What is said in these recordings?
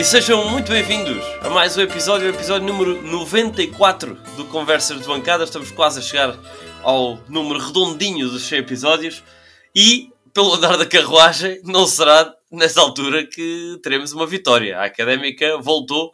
E sejam muito bem-vindos a mais um episódio, o episódio número 94 do Conversas de Bancada. Estamos quase a chegar ao número redondinho dos 100 episódios e, pelo andar da carruagem, não será nessa altura que teremos uma vitória. A Académica voltou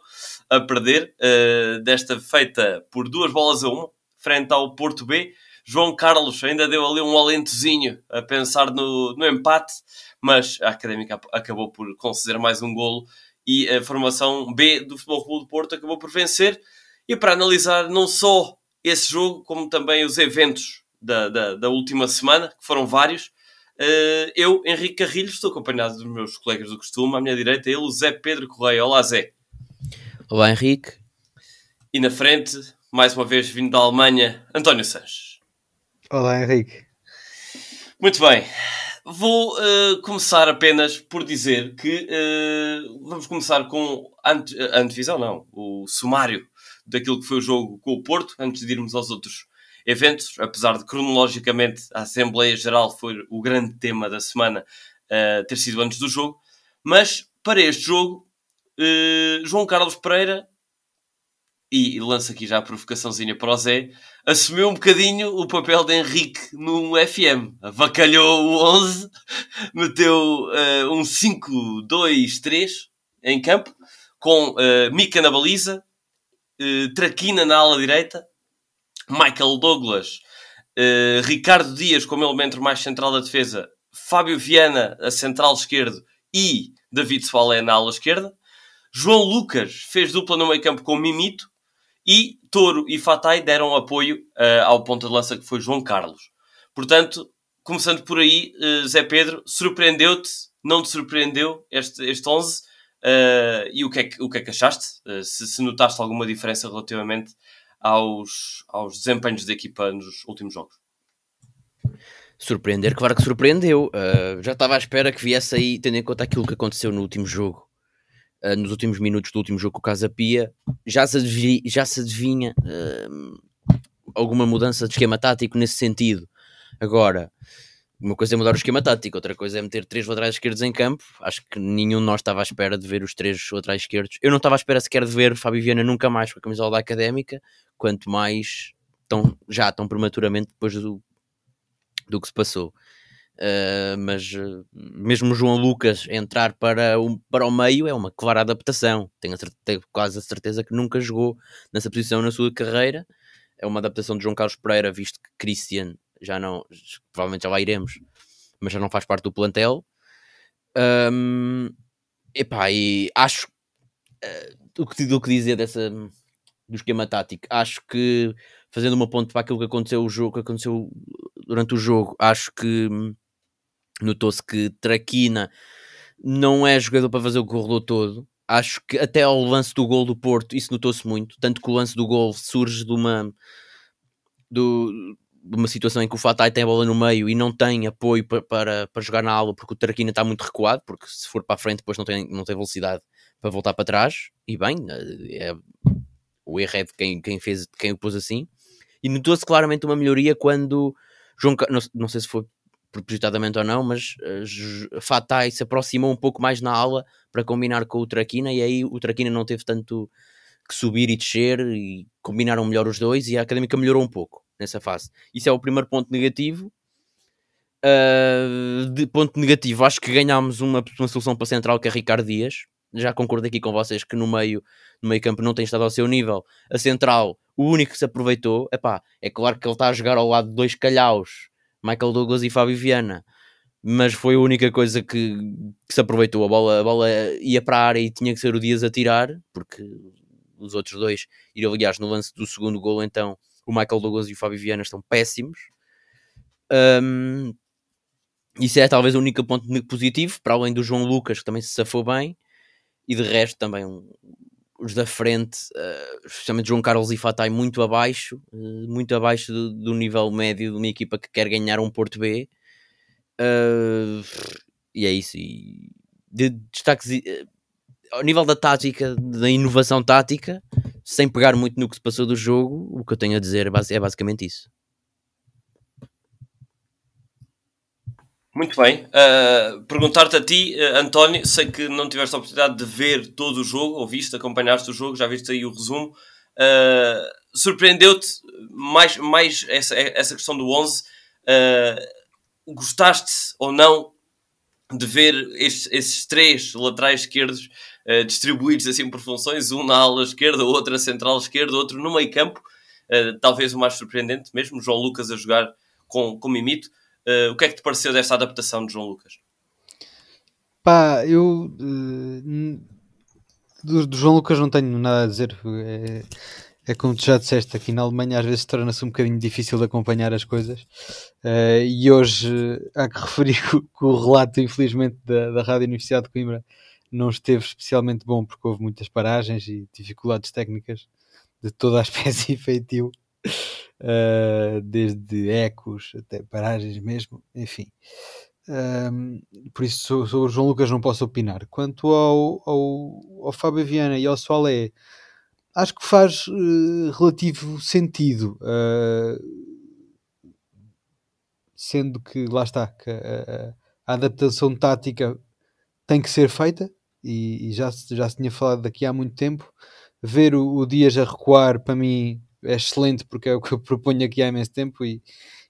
a perder, uh, desta feita por duas bolas a uma, frente ao Porto B. João Carlos ainda deu ali um alentozinho a pensar no, no empate, mas a Académica acabou por conceder mais um golo e a formação B do Futebol Clube do Porto acabou por vencer. E para analisar não só esse jogo, como também os eventos da, da, da última semana, que foram vários, uh, eu, Henrique Carrilho, estou acompanhado dos meus colegas do costume, à minha direita, ele, o Zé Pedro Correia. Olá, Zé. Olá, Henrique. E na frente, mais uma vez vindo da Alemanha, António Sanches. Olá, Henrique. Muito bem. Vou uh, começar apenas por dizer que uh, vamos começar com a, ante a antevisão, não, o sumário daquilo que foi o jogo com o Porto, antes de irmos aos outros eventos, apesar de cronologicamente a Assembleia Geral foi o grande tema da semana uh, ter sido antes do jogo, mas para este jogo, João Carlos Pereira e, lança aqui já a provocaçãozinha para o Zé, assumiu um bocadinho o papel de Henrique no FM. Avacalhou o 11, meteu uh, um 5-2-3 em campo, com uh, Mika na baliza, uh, Traquina na ala direita, Michael Douglas, uh, Ricardo Dias como elemento mais central da defesa, Fábio Viana a central esquerdo e David Soalé na ala esquerda. João Lucas fez dupla no meio campo com Mimito, e Toro e Fatai deram apoio uh, ao ponto de lança que foi João Carlos. Portanto, começando por aí, uh, Zé Pedro, surpreendeu-te? Não te surpreendeu este, este 11? Uh, eh, e o que, é que, o que é que achaste? Se, se, notaste alguma diferença relativamente aos, aos desempenhos da equipa nos últimos jogos? Surpreender, claro que surpreendeu. já estava à espera que viesse aí, tendo em conta aquilo que aconteceu no último jogo uh, nos últimos minutos do último jogo com o Casa Pia, já se, adivinha, já se adivinha uh, alguma mudança de esquema tático nesse sentido. Agora, uma coisa é mudar o esquema tático, outra coisa é meter três laterais esquerdos em campo. Acho que nenhum de nós estava à espera de ver os três laterais esquerdos. Eu não estava à espera sequer de ver Fábio Viana nunca mais com a camisola da Académica, quanto mais tão, já tão prematuramente depois do, do que se passou. Uh, mas uh, mesmo João Lucas entrar para o, para o meio é uma clara adaptação. Tenho, a, tenho quase a certeza que nunca jogou nessa posição na sua carreira. É uma adaptação de João Carlos Pereira, visto que Christian já não, provavelmente já lá iremos, mas já não faz parte do plantel. Um, epá, e acho uh, o, que, o que dizer dessa, do esquema tático. Acho que fazendo uma ponte para aquilo que aconteceu, o jogo, que aconteceu durante o jogo, acho que hum, Notou-se que Traquina não é jogador para fazer o corredor todo. Acho que até ao lance do gol do Porto, isso notou-se muito. Tanto que o lance do gol surge de uma, do, de uma situação em que o Fatai tem a bola no meio e não tem apoio para, para, para jogar na aula porque o Traquina está muito recuado. Porque se for para a frente, depois não tem, não tem velocidade para voltar para trás. E bem, é, o erro é de quem, quem, fez, quem o pôs assim. E notou-se claramente uma melhoria quando João, não, não sei se foi propositadamente ou não, mas uh, Fatai se aproximou um pouco mais na aula para combinar com o Traquina e aí o Traquina não teve tanto que subir e descer e combinaram melhor os dois e a Académica melhorou um pouco nessa fase. Isso é o primeiro ponto negativo. Uh, de ponto negativo, acho que ganhámos uma, uma solução para central que é Ricardo Dias. Já concordo aqui com vocês que no meio, no meio campo não tem estado ao seu nível. A central, o único que se aproveitou, epá, é claro que ele está a jogar ao lado de dois calhaus Michael Douglas e Fábio Viana. Mas foi a única coisa que, que, se aproveitou. A bola, a bola ia para a área e tinha que ser o Dias a tirar, porque os outros dois, e aliás, no lance do segundo gol, então o Michael Douglas e o Fábio Viana estão péssimos. Um, isso é talvez o único ponto positivo, para além do João Lucas, que também se safou bem, e de resto também um, os da frente, uh, especialmente João Carlos e Fatai, muito abaixo, uh, muito abaixo do, do, nível médio de uma equipa que quer ganhar um Porto B. Uh, e é isso. E de destaques ao nível da tática, da inovação tática, sem pegar muito no que se passou do jogo, o que eu tenho a dizer é, é basicamente isso. Muito bem. Uh, Perguntar-te a ti, uh, António, sei que não tiveste a oportunidade de ver todo o jogo, ou viste, acompanhaste o jogo, já viste aí o resumo. Uh, Surpreendeu-te mais, mais essa, essa questão do 11? gostaste ou não de ver estes, esses três laterais esquerdos distribuídos assim por funções, um na ala esquerda, outro na central esquerda, outro no meio campo? talvez o mais surpreendente mesmo, João Lucas a jogar com, com Mimito. Uh, o que é que te pareceu desta adaptação de João Lucas? Pá, eu uh, do, do, João Lucas não tenho nada a dizer. É, é como tu já disseste, aqui na Alemanha às vezes torna-se um bocadinho difícil de acompanhar as coisas. Uh, e hoje há que referir que, o relato, infelizmente, da, da Rádio Universidade de Coimbra não esteve especialmente bom porque houve muitas paragens e dificuldades técnicas de toda a espécie e feitio uh, desde ecos até paragens mesmo, enfim. Um, por isso sobre o João Lucas não posso opinar. Quanto ao, ao, ao Fábio Viana e ao Soalé, acho que faz uh, relativo sentido. Uh, sendo que lá está que a, a, adaptação tática tem que ser feita e, e, já, já se tinha falado daqui há muito tempo. Ver o, o Dias a recuar para mim é excelente porque é o que eu proponho aqui há imenso tempo e,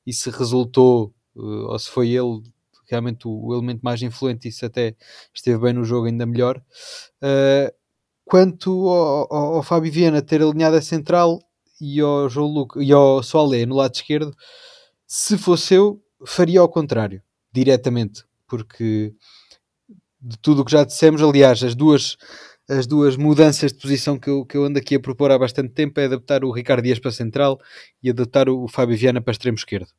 e se resultou uh, ou se foi ele realmente o, o, elemento mais influente isso até esteve bem no jogo ainda melhor. Uh, quanto ao, ao, ao, Fábio Viana ter alinhado a central e ao João Luca, e ao Soalé no lado esquerdo se fosse eu faria ao contrário diretamente porque de tudo o que já dissemos aliás as duas as duas mudanças de posição que eu, que eu ando aqui a propor há bastante tempo é adaptar o Ricardo Dias para central e adaptar o, Fábio Viana para extremo esquerdo.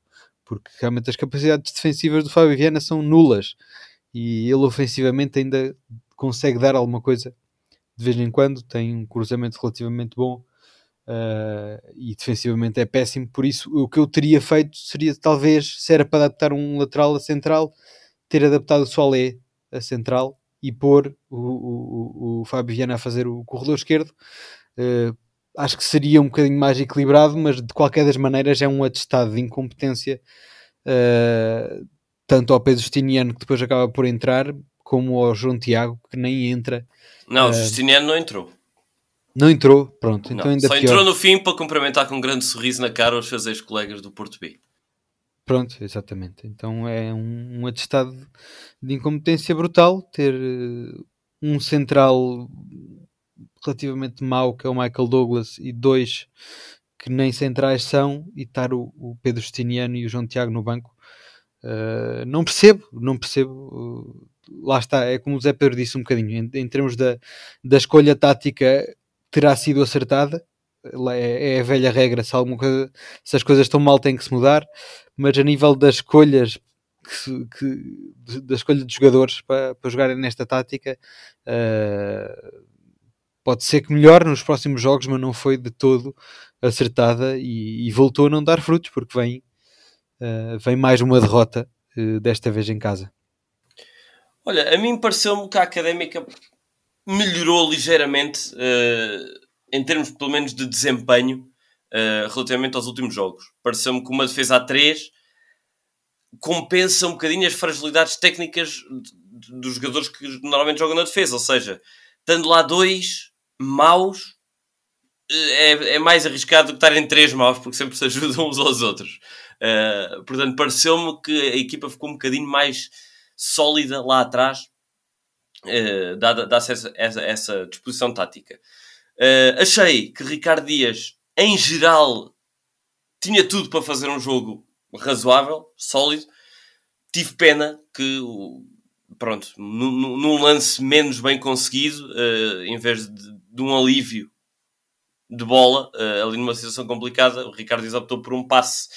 Porque realmente as capacidades defensivas do Fábio Viana são nulas e ele ofensivamente ainda consegue dar alguma coisa de vez em quando, tem um cruzamento relativamente bom uh, e defensivamente é péssimo. Por isso, o que eu teria feito seria talvez, se era para adaptar um lateral a central, ter adaptado o Solé a central e pôr o, o, o Fábio Viana a fazer o corredor esquerdo. Uh, acho que seria um bocadinho mais equilibrado, mas de qualquer das maneiras é um atestado de incompetência uh, tanto ao Pedro Justiniano que depois acaba por entrar, como ao João Tiago que nem entra. Não, o uh, Justiniano não entrou. Não entrou, pronto. Então ainda só pior. entrou no fim para cumprimentar com um grande sorriso na cara os seus ex-colegas do Porto B. Pronto, exatamente. Então é um, um atestado de incompetência brutal ter uh, um central relativamente mau, que é o Michael Douglas, e dois que nem centrais são, e estar o, o Pedro Justiniano e o João Tiago no banco. Uh, não percebo, não percebo. Uh, lá está, é como o Zé Pedro disse um bocadinho, em, em termos da, da escolha tática, terá sido acertada. É, é a velha regra, se, alguma coisa, se as coisas estão mal tem que se mudar, mas a nível das escolhas que, que, da escolha de jogadores para, para jogarem nesta tática uh, pode ser que melhor nos próximos jogos, mas não foi de todo acertada e, e voltou a não dar frutos porque vem, uh, vem mais uma derrota uh, desta vez em casa. Olha, a mim pareceu-me que a académica melhorou ligeiramente em termos pelo menos de desempenho uh, relativamente aos últimos jogos. Pareceu-me que uma defesa a 3 compensa um bocadinho as fragilidades técnicas dos jogadores que normalmente jogam na defesa. Ou seja, estando lá dois maus, eh, é, é mais arriscado do que estarem três maus, porque sempre se ajudam uns aos outros. Uh, portanto, pareceu-me que a equipa ficou um bocadinho mais sólida lá atrás, uh, dada, dada essa, essa, essa disposição tática. Uh, achei que Ricardo Dias em geral, tinha tudo para fazer um jogo razoável, sólido. Tive pena que, pronto, num, lance menos bem conseguido, uh, em vez de, de, um alívio de bola, uh, ali numa situação complicada, o Ricardo Dias optou por um passe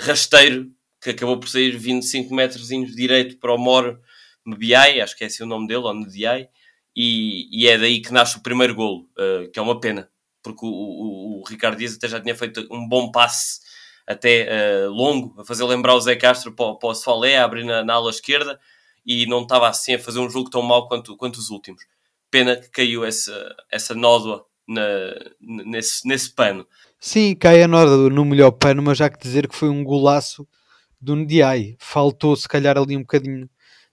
rasteiro, que acabou por sair 25 metros direito para o Moro Mbiai, acho que é esse o nome dele, ou Ndiaye, e, e é daí que nasce o primeiro golo, que é uma pena, porque o, o, o, Ricardo Dias até já tinha feito um bom passe até uh, longo, a fazer lembrar o Zé Castro para, para o Sfalé, a abrir na, na, ala esquerda, e não estava assim a fazer um jogo tão mau quanto, quanto os últimos. Pena que caiu essa, essa nódoa na, nesse, nesse pano. Sim, cai a nódoa no melhor pano, mas já que dizer que foi um golaço do Ndiaye. Faltou se calhar ali um bocadinho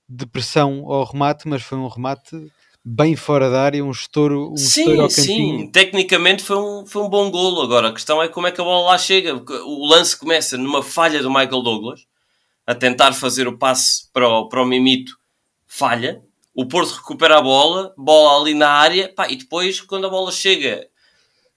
de pressão ao remate, mas foi um remate bem fora da área, um estouro, um sim, estouro ao sim, tecnicamente foi um, foi um bom golo. Agora, a questão é como é que a bola lá chega. O lance começa numa falha do Michael Douglas, a tentar fazer o passe para o, para o Mimito, falha. O Porto recupera a bola, bola ali na área, pá, e depois, quando a bola chega,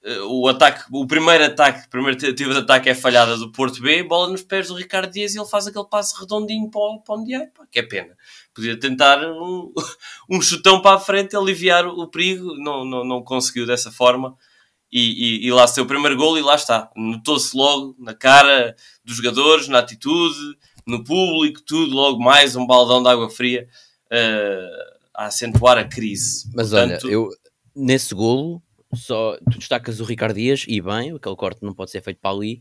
eh, o ataque, o primeiro ataque, a primeira tentativa de ataque é falhada do Porto B, bola nos pés do Ricardo Dias e ele faz aquele passe redondinho para o, para o Ndiaye, pá, que é pena. Podia tentar um, um chutão para a frente, aliviar o perigo, não, não, não conseguiu dessa forma. E, e, e lá se o primeiro gol e lá está. Notou-se logo na cara dos jogadores, na atitude, no público, tudo, logo mais um baldão de água fria uh, a acentuar a crise. Mas Portanto, olha, eu nesse golo só tu destacas o Ricardo Dias e bem, aquele corte não pode ser feito para ali.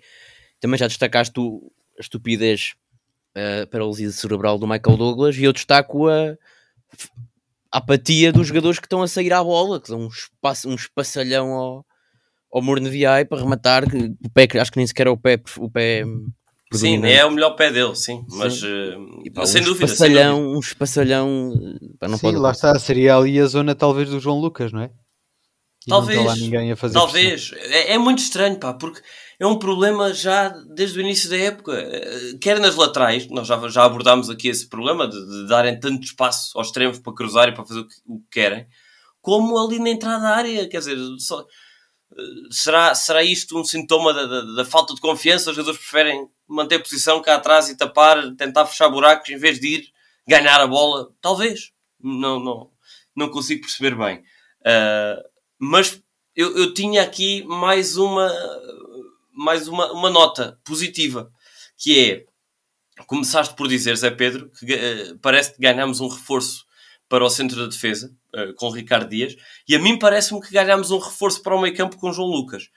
Também já destacaste o, a estupidez a paralisia cerebral do Michael Douglas e eu destaco a, a apatia dos jogadores que estão a sair à bola, que são um, espaço, um espassalhão ao, ao Morneviai para rematar, que o pé, acho que nem sequer é o pé, o pé Sim, é o melhor pé dele, sim. Mas, Sim. eh, E pá, sem, um dúvida, sem dúvida. um espassalhão, pá, não Sim, pode lá está, seria ali a zona talvez do João Lucas, não é? E não Talvez, ninguém a fazer. Talvez. É, é muito estranho, pá, porque é um problema já desde o início da época. Eh, Quer nas laterais, nós já, já abordámos aqui esse problema de, de darem tanto espaço aos extremos para cruzar e para fazer o que, o que querem, como ali na entrada da área. Quer dizer, só- eh, será, será isto um sintoma da, da- da falta de confiança? Os jogadores preferem manter posição cá atrás e tapar, tentar fechar buracos em vez de ir ganhar a bola? Talvez. Não, não, não consigo perceber bem. Ah, mas eu, eu tinha aqui mais uma mais uma, uma nota positiva que é começaste por dizer Zé Pedro que eh, parece que ganhamos um reforço para o centro da defesa eh, com Ricardo Dias e a mim parece-me que ganhamos um reforço para o meio campo com João Lucas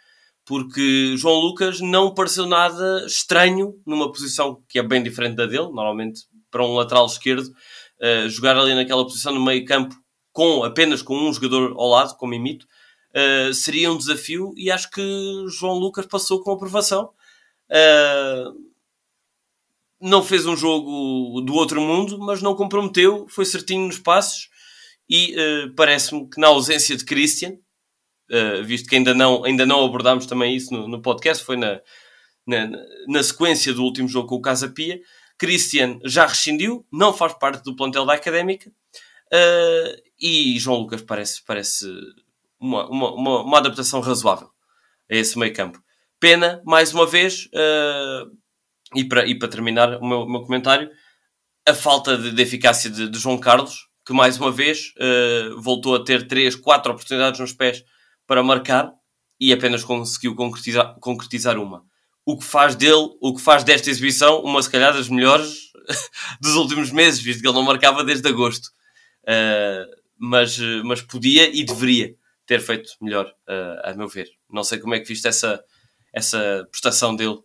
porque João Lucas não pareceu nada estranho numa posição que é bem diferente da dele normalmente para um lateral esquerdo eh, jogar ali naquela posição no meio campo com apenas com um jogador ao lado, como imito, uh, seria um desafio e acho que João Lucas passou com aprovação. Uh, não fez um jogo do outro mundo, mas não comprometeu, foi certinho nos passos e uh, parece-me que na ausência de Christian, uh, visto que ainda não, ainda não abordámos também isso no, no podcast, foi na, na, na sequência do último jogo com o Casa Pia, Christian já rescindiu, não faz parte do plantel da Académica, Uh, e João Lucas parece, parece uma, uma, uma, uma adaptação razoável a esse meio campo. Pena, mais uma vez, uh, e, para, e para terminar o meu, meu comentário, a falta de, de eficácia de, de, João Carlos, que mais uma vez uh, voltou a ter 3, 4 oportunidades nos pés para marcar e apenas conseguiu concretizar, concretizar uma. O que faz dele, o que faz desta exibição, uma se calhar das melhores dos últimos meses, visto que ele não marcava desde agosto. Uh, mas, mas podia e deveria ter feito melhor, uh, a meu ver. Não sei como é que viste essa, essa prestação dele,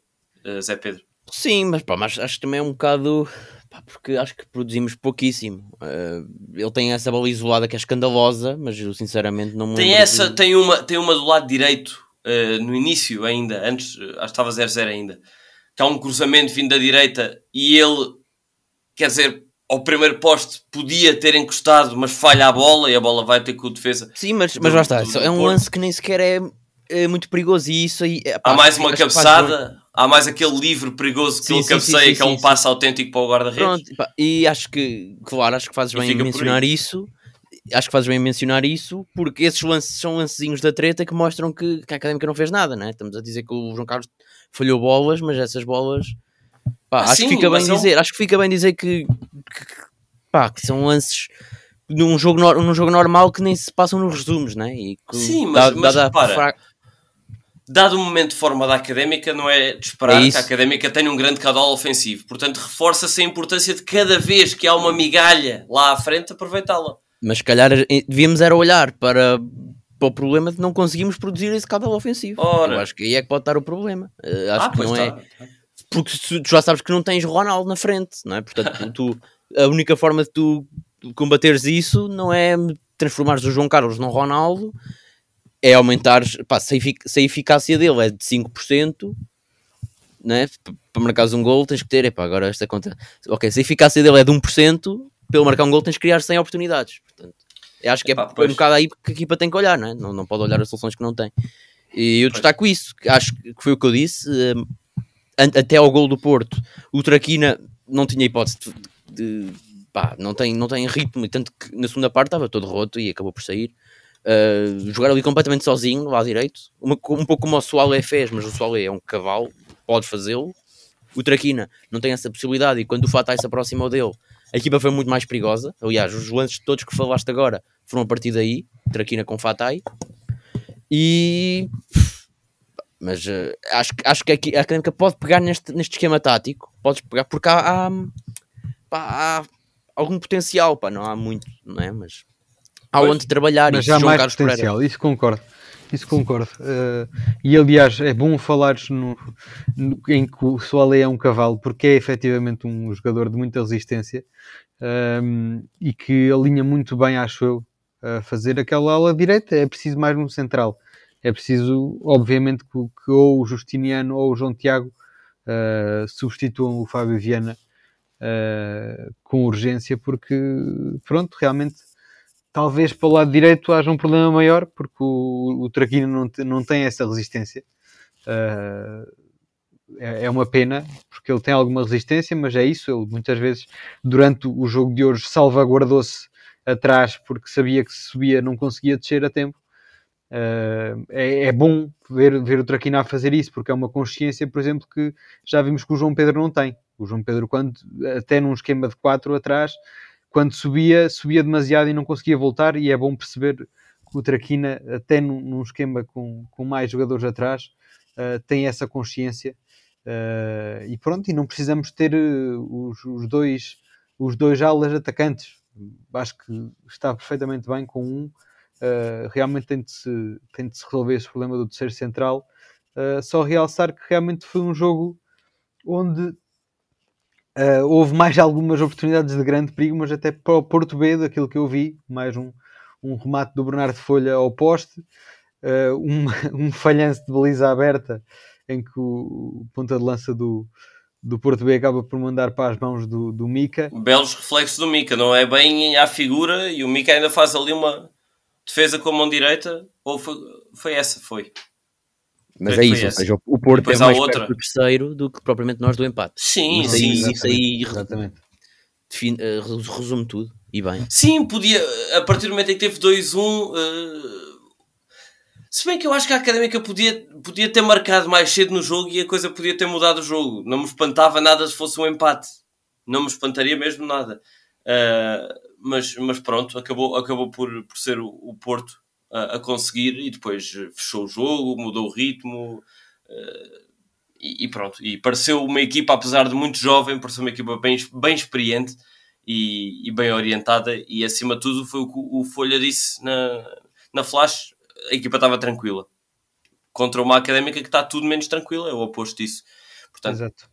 uh, Zé Pedro. Sim, mas, pá, mas acho que também é um bocado. Pá, porque acho que produzimos pouquíssimo. ele tem essa bola isolada que é escandalosa, mas eu sinceramente não me Tem essa, de... tem, uma, tem uma do lado direito, no início ainda, antes, acho que estava 0-0 ainda, que há um cruzamento vindo da direita e ele, quer dizer, ao primeiro poste podia ter encostado, mas falha a bola e a bola vai ter com o defesa. Sim, mas, mas lá está, é um Porto. lance que nem sequer é, é muito perigoso e isso aí. Pá, há mais uma cabeçada, há mais aquele livre perigoso que sim, ele cabeceia, sim, que é um passo autêntico para o guarda-redes. E acho que, claro, acho que fazes bem em mencionar isso. Acho que fazes bem em mencionar isso, porque esses lances são lancezinhos da treta que mostram que, que a Académica não fez nada, né? Estamos a dizer que o João Carlos falhou bolas, mas essas bolas Pá, acho, que fica bem dizer, acho que fica bem dizer que, que, pá, que são lances num jogo, num jogo normal que nem se passam nos resumos, né? E que Sim, mas, dá, mas dá, repara, dado o momento de forma da Académica, não é de esperar é que a Académica tenha um grande caudal ofensivo. Portanto, reforça-se a importância de cada vez que há uma migalha lá à frente, aproveitá-la. Mas se calhar devíamos era olhar para, para o problema de não conseguirmos produzir esse caudal ofensivo. Ora. Eu acho que aí é que pode estar o problema. Uh, acho ah, que não tá. é porque tu já sabes que não tens Ronaldo na frente, não é? Portanto, tu, a única forma de tu combateres isso não é transformares o João Carlos num Ronaldo, é aumentar, pá, se, a eficácia dele é de 5%, né? para marcares um gol tens que ter, epá, agora esta conta. Ok, se a eficácia dele é de 1%, pelo marcar um gol tens que criar 100 oportunidades. Portanto, acho que Epá, é, é um pois. bocado aí que a equipa tem que olhar, não é? Não, não pode olhar as soluções que não tem. E eu Pois. destaco isso, acho que foi o que eu disse. Até ao gol do Porto, o Traquina não tinha hipótese de. de- pá, não tem, não tem ritmo, e tanto que na segunda parte estava todo roto e acabou por sair. Uh, jogar ali completamente sozinho, lá direito, uma, um pouco como o Soalé fez, mas o Soalé é um cavalo, pode fazê-lo. O Traquina não tem essa possibilidade e quando o Fatai se aproximou dele, a equipa foi muito mais perigosa. Aliás, os lances todos que falaste agora foram a partir daí, Traquina com Fatai. E mas eh, acho, que- acho que aqui a Académica pode pegar neste, neste esquema tático, podes pegar, porque há, há, pá, há algum potencial, pá, não há muito, não é? Mas há Pois. onde trabalhar. Mas e já há João mais Carlos Pereira- potencial, isso concordo. Isso concordo. Eh, e aliás, é bom falares no, no- em que o Soalé é um cavalo, porque é efetivamente um jogador de muita resistência ehm, e que alinha muito bem, acho eu, a fazer aquela ala direita. É preciso mais um central. É preciso, obviamente, que, que ou o Justiniano ou o João Tiago eh, substituam o Fábio Viana eh, com urgência, porque, pronto, realmente talvez para o lado direito haja um problema maior, porque o, o Traquino não, te- não tem essa resistência. Ah, é, é uma pena, porque ele tem alguma resistência, mas é isso. Ele muitas vezes, durante o jogo de hoje, salvaguardou-se atrás porque sabia que se subia não conseguia descer a tempo. Ah, é, é bom ver, ver o Traquina a fazer isso, porque é uma consciência, por exemplo, que já vimos que o João Pedro não tem. O João Pedro, quando até num esquema de 4 atrás, quando subia, subia demasiado e não conseguia voltar, e é bom perceber que o Traquina, até num, num esquema com, com mais jogadores atrás, uh, tem essa consciência. Uh, e pronto, e não precisamos ter uh, os, os dois os dois alas atacantes. Acho que está perfeitamente bem com um. Uh, realmente tem de, se, tem de se resolver esse problema do terceiro central. Uh, só realçar que realmente foi um jogo onde Uh, houve mais algumas oportunidades de grande perigo, mas até para o Porto B, daquilo que eu vi, mais um, um remate do Bernardo Folha ao poste, um, um falhanço de baliza aberta, em que o, o ponta de lança do, do Porto B acaba por mandar para as mãos do, do Mica. Belos reflexos do Mica, não é bem à figura, e o Mica ainda faz ali uma defesa com a mão direita, ou foi, foi essa? Foi. Mas é isso, ou seja, o Porto é mais outra. perto do terceiro do que propriamente nós do empate. Sim, Isso aí- sim. isso aí- Exatamente. Define- eh, res- resume tudo, e bem. Sim, podia, a partir do momento em que teve 2-1. eh, se bem que eu acho que a académica podia, podia ter marcado mais cedo no jogo e a coisa podia ter mudado o jogo. Não me espantava nada se fosse um empate. Não me espantaria mesmo nada. Eh, mas, mas pronto, acabou, acabou por, por ser o, o Porto a, a conseguir e depois eh, fechou o jogo, mudou o ritmo. eh, e, e pronto, e pareceu uma equipa, apesar de muito jovem, pareceu uma equipa bem, bem experiente e, e bem orientada. E acima de tudo, foi o que o Folha disse na, na Flash: a equipa estava tranquila contra uma académica que está tudo menos tranquila, é o oposto disso. Portanto, Exato.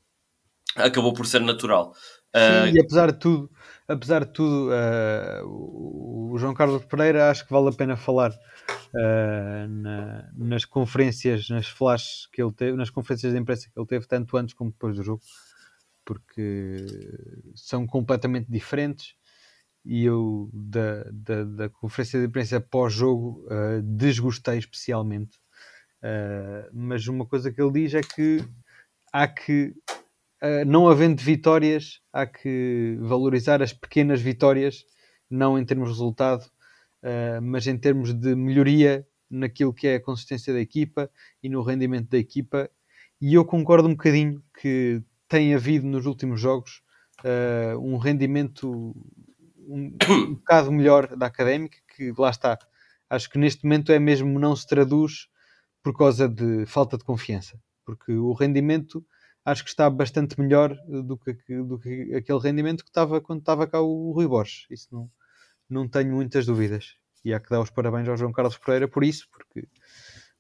acabou por ser natural. Sim, Ah, e apesar de tudo, apesar de tudo uh, o João Carlos Pereira acho que vale a pena falar uh, na- nas conferências, nas flashes que ele teve, nas conferências de imprensa que ele teve, tanto antes como depois do jogo, porque são completamente diferentes. E eu, da, da, da conferência de imprensa pós-jogo, uh, desgostei especialmente. Mas uma coisa que ele diz é que há que não havendo vitórias, há que valorizar as pequenas vitórias, não em termos de resultado, uh, mas em termos de melhoria naquilo que é a consistência da equipa e no rendimento da equipa. E eu concordo um bocadinho que tem havido nos últimos jogos uh, um rendimento um, um bocado melhor da académica, que lá está. Acho que neste momento é mesmo não se traduz por causa de falta de confiança, porque o rendimento acho que está bastante melhor do que, do que aquele rendimento que estava quando estava cá o Rui Borges. Isso não, não tenho muitas dúvidas. E há que dar os parabéns ao João Carlos Pereira por isso, porque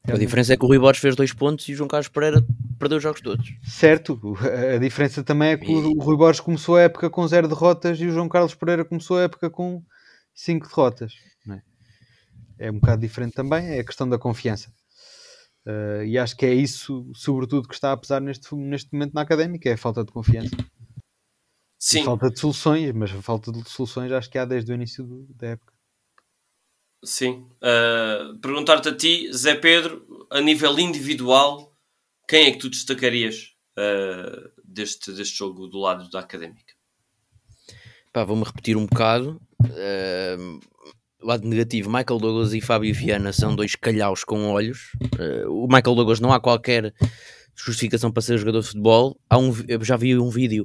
A diferença é que o Rui Borges fez dois pontos e o João Carlos Pereira perdeu os jogos todos. certo, a diferença também é que o, o Rui Borges começou a época com zero derrotas e o João Carlos Pereira começou a época com cinco derrotas. É? é um bocado diferente também, é a questão da confiança. Uh, e acho que é isso, sobretudo, que está a pesar neste, neste momento na académica, é a falta de confiança. Sim. falta de soluções, mas a falta de soluções acho que há desde o início do, da época. Sim. Uh, Perguntar-te a ti, Zé Pedro, a nível individual, quem é que tu destacarias uh, deste, deste jogo do lado da académica? Pá, vou-me repetir um bocado. Lado negativo, Michael Douglas e Fábio Viana são dois calhaus com olhos. Uh, o Michael Douglas não há qualquer justificação para ser jogador de futebol. Há um, eu já vi um vídeo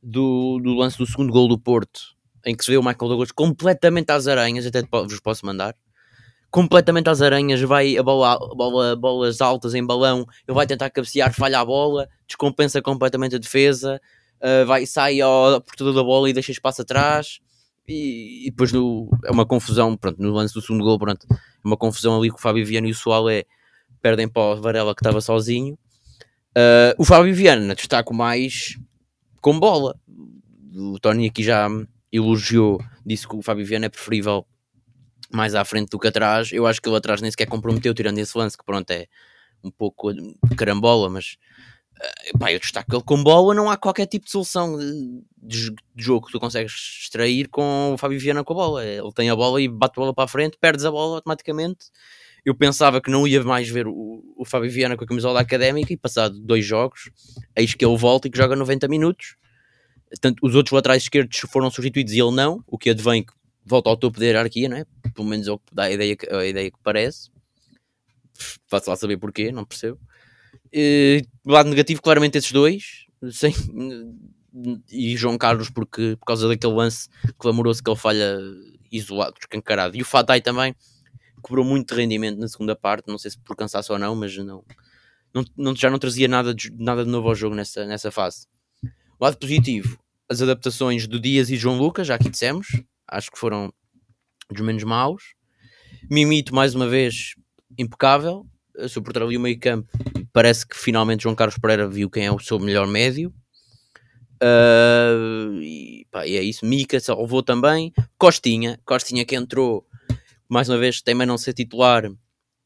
do, do lance do segundo gol do Porto em que se vê o Michael Douglas completamente às aranhas, até vos posso mandar. Completamente às aranhas, vai a bola, bola, bolas altas em balão, ele vai tentar cabecear, falha a bola, descompensa completamente a defesa, uh, vai, sai ao portador da bola e deixa espaço atrás e, e depois no, é uma confusão, pronto, no lance do segundo gol, pronto, é uma confusão ali com o Fábio Viana e o Soalé perdem para o Varela que estava sozinho. Uh, o Fábio Viana destaco mais com bola. O Tony aqui já elogiou, disse que o Fábio Viana é preferível mais à frente do que atrás. Eu acho que ele atrás nem sequer comprometeu, tirando esse lance, que pronto, é um pouco carambola, mas pá, eu destaco ele com bola, não há qualquer tipo de solução de, de, jogo que tu consegues extrair com o Fábio Viana com a bola. Ele tem a bola e bate a bola para a frente, perdes a bola automaticamente. Eu pensava que não ia mais ver o, o Fábio Viana com a camisola académica e passado dois jogos, eis que ele volta e que joga 90 minutos. Tanto, os outros laterais esquerdos foram substituídos e ele não, o que advém que volta ao topo da hierarquia, não é? Pelo menos é o que dá a ideia, a ideia que parece. Faço lá saber porquê, não percebo. E, lado negativo, claramente esses dois, e João Carlos, porque por causa daquele lance clamoroso que ele falha isolado, escancarado. E o Fatai também cobrou muito rendimento na segunda parte, não sei se por cansaço ou não, mas não, não, não já não trazia nada de, nada de novo ao jogo nessa, nessa fase. Lado positivo, as adaptações do Dias e João Lucas, já aqui dissemos, acho que foram dos menos maus. Mimito, mais uma vez, impecável, suportar ali o meio campo. Parece que finalmente João Carlos Pereira viu quem é o seu melhor médio. Uh, e, pá, e é isso. Mica salvou também. Costinha, Costinha que entrou, mais uma vez, também não ser titular,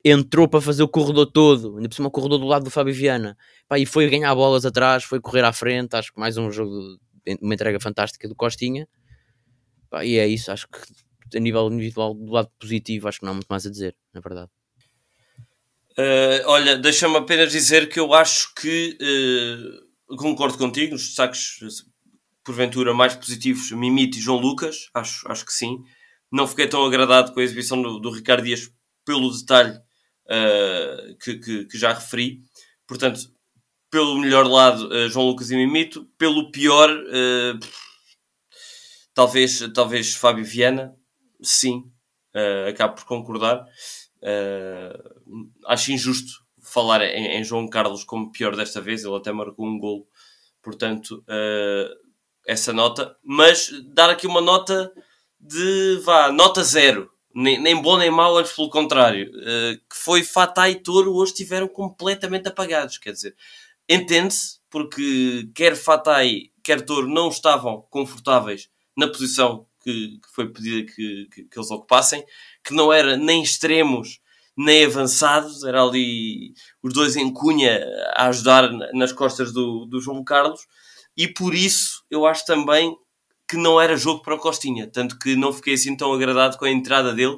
entrou para fazer o corredor todo, ainda por cima o corredor do lado do Fábio Viana, pá, e foi ganhar bolas atrás, foi correr à frente, acho que mais um jogo, uma entrega fantástica do Costinha, pá, e é isso, acho que a nível individual, do lado positivo, acho que não há muito mais a dizer, na verdade. Uh, olha, deixa-me apenas dizer que eu acho que uh, concordo contigo, nos destaques porventura mais positivos, Mimite e João Lucas, acho, acho que sim. Não fiquei tão agradado com a exibição do, do Ricardo Dias pelo detalhe uh, que, que, que, já referi. Portanto, pelo melhor lado, João Lucas e Mimito. Pelo pior, talvez, talvez Fábio Viana. Sim, acabo por concordar. Acho injusto falar em, em, João Carlos como pior desta vez. Ele até marcou um gol. Portanto, essa nota. Mas dar aqui uma nota de, vá, nota zero nem, nem bom nem mau, antes pelo contrário, uh, que foi Fatah e Toro hoje estiveram completamente apagados. Quer dizer, entende-se, porque quer Fatah quer Toro não estavam confortáveis na posição que, que foi pedida que, que, que, eles ocupassem, que não era nem extremos nem avançados, era ali os dois em cunha a ajudar nas costas do, do João Carlos, e por isso eu acho também que não era jogo para o Costinha, tanto que não fiquei assim tão agradado com a entrada dele.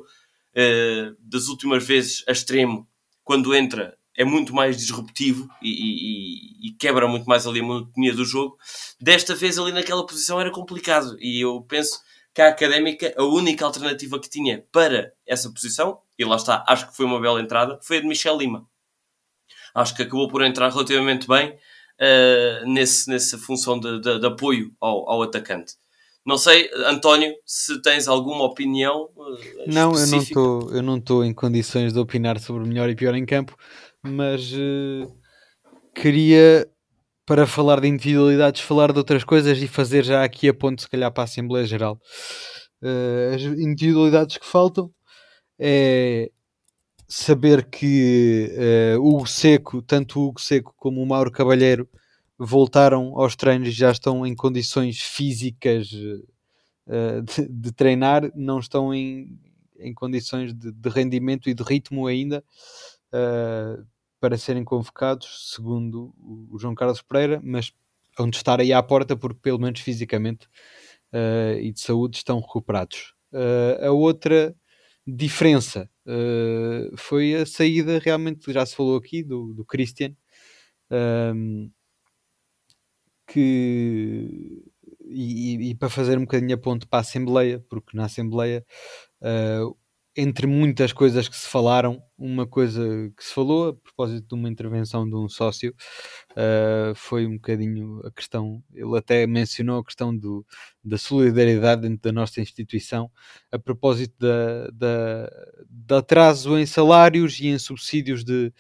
Uh, das últimas vezes a extremo, quando entra, é muito mais disruptivo e, e, e, quebra muito mais ali a monotonia do jogo. Desta vez, ali naquela posição, era complicado e eu penso que a académica, a única alternativa que tinha para essa posição, e lá está, acho que foi uma bela entrada, foi a de Michel Lima. Acho que acabou por entrar relativamente bem uh, nesse, nessa função de, de, de apoio ao, ao atacante. Não sei, António, se tens alguma opinião. Uh, não, eu não estou, eu não estou em condições de opinar sobre melhor e pior em campo, mas uh, queria, para falar de individualidades, falar de outras coisas e fazer já aqui a ponto, se calhar, para a Assembleia Geral. Uh, as individualidades que faltam é saber que uh, Hugo Seco, tanto o Hugo Seco como o Mauro Cabalheiro, voltaram aos treinos e já estão em condições físicas uh, de, de, treinar, não estão em, em condições de, de, rendimento e de ritmo ainda. Uh, para serem convocados, segundo o João Carlos Pereira, mas vão estar aí à porta porque pelo menos fisicamente uh, e de saúde estão recuperados. Uh, a outra diferença uh, foi a saída, realmente, já se falou aqui, do, do Christian, um, que e, e, para fazer um bocadinho a ponto para a Assembleia, porque na Assembleia uh, entre muitas coisas que se falaram, uma coisa que se falou a propósito de uma intervenção de um sócio uh, foi um bocadinho a questão, ele até mencionou a questão do, da solidariedade dentro da nossa instituição a propósito da, da, de atraso em salários e em subsídios de,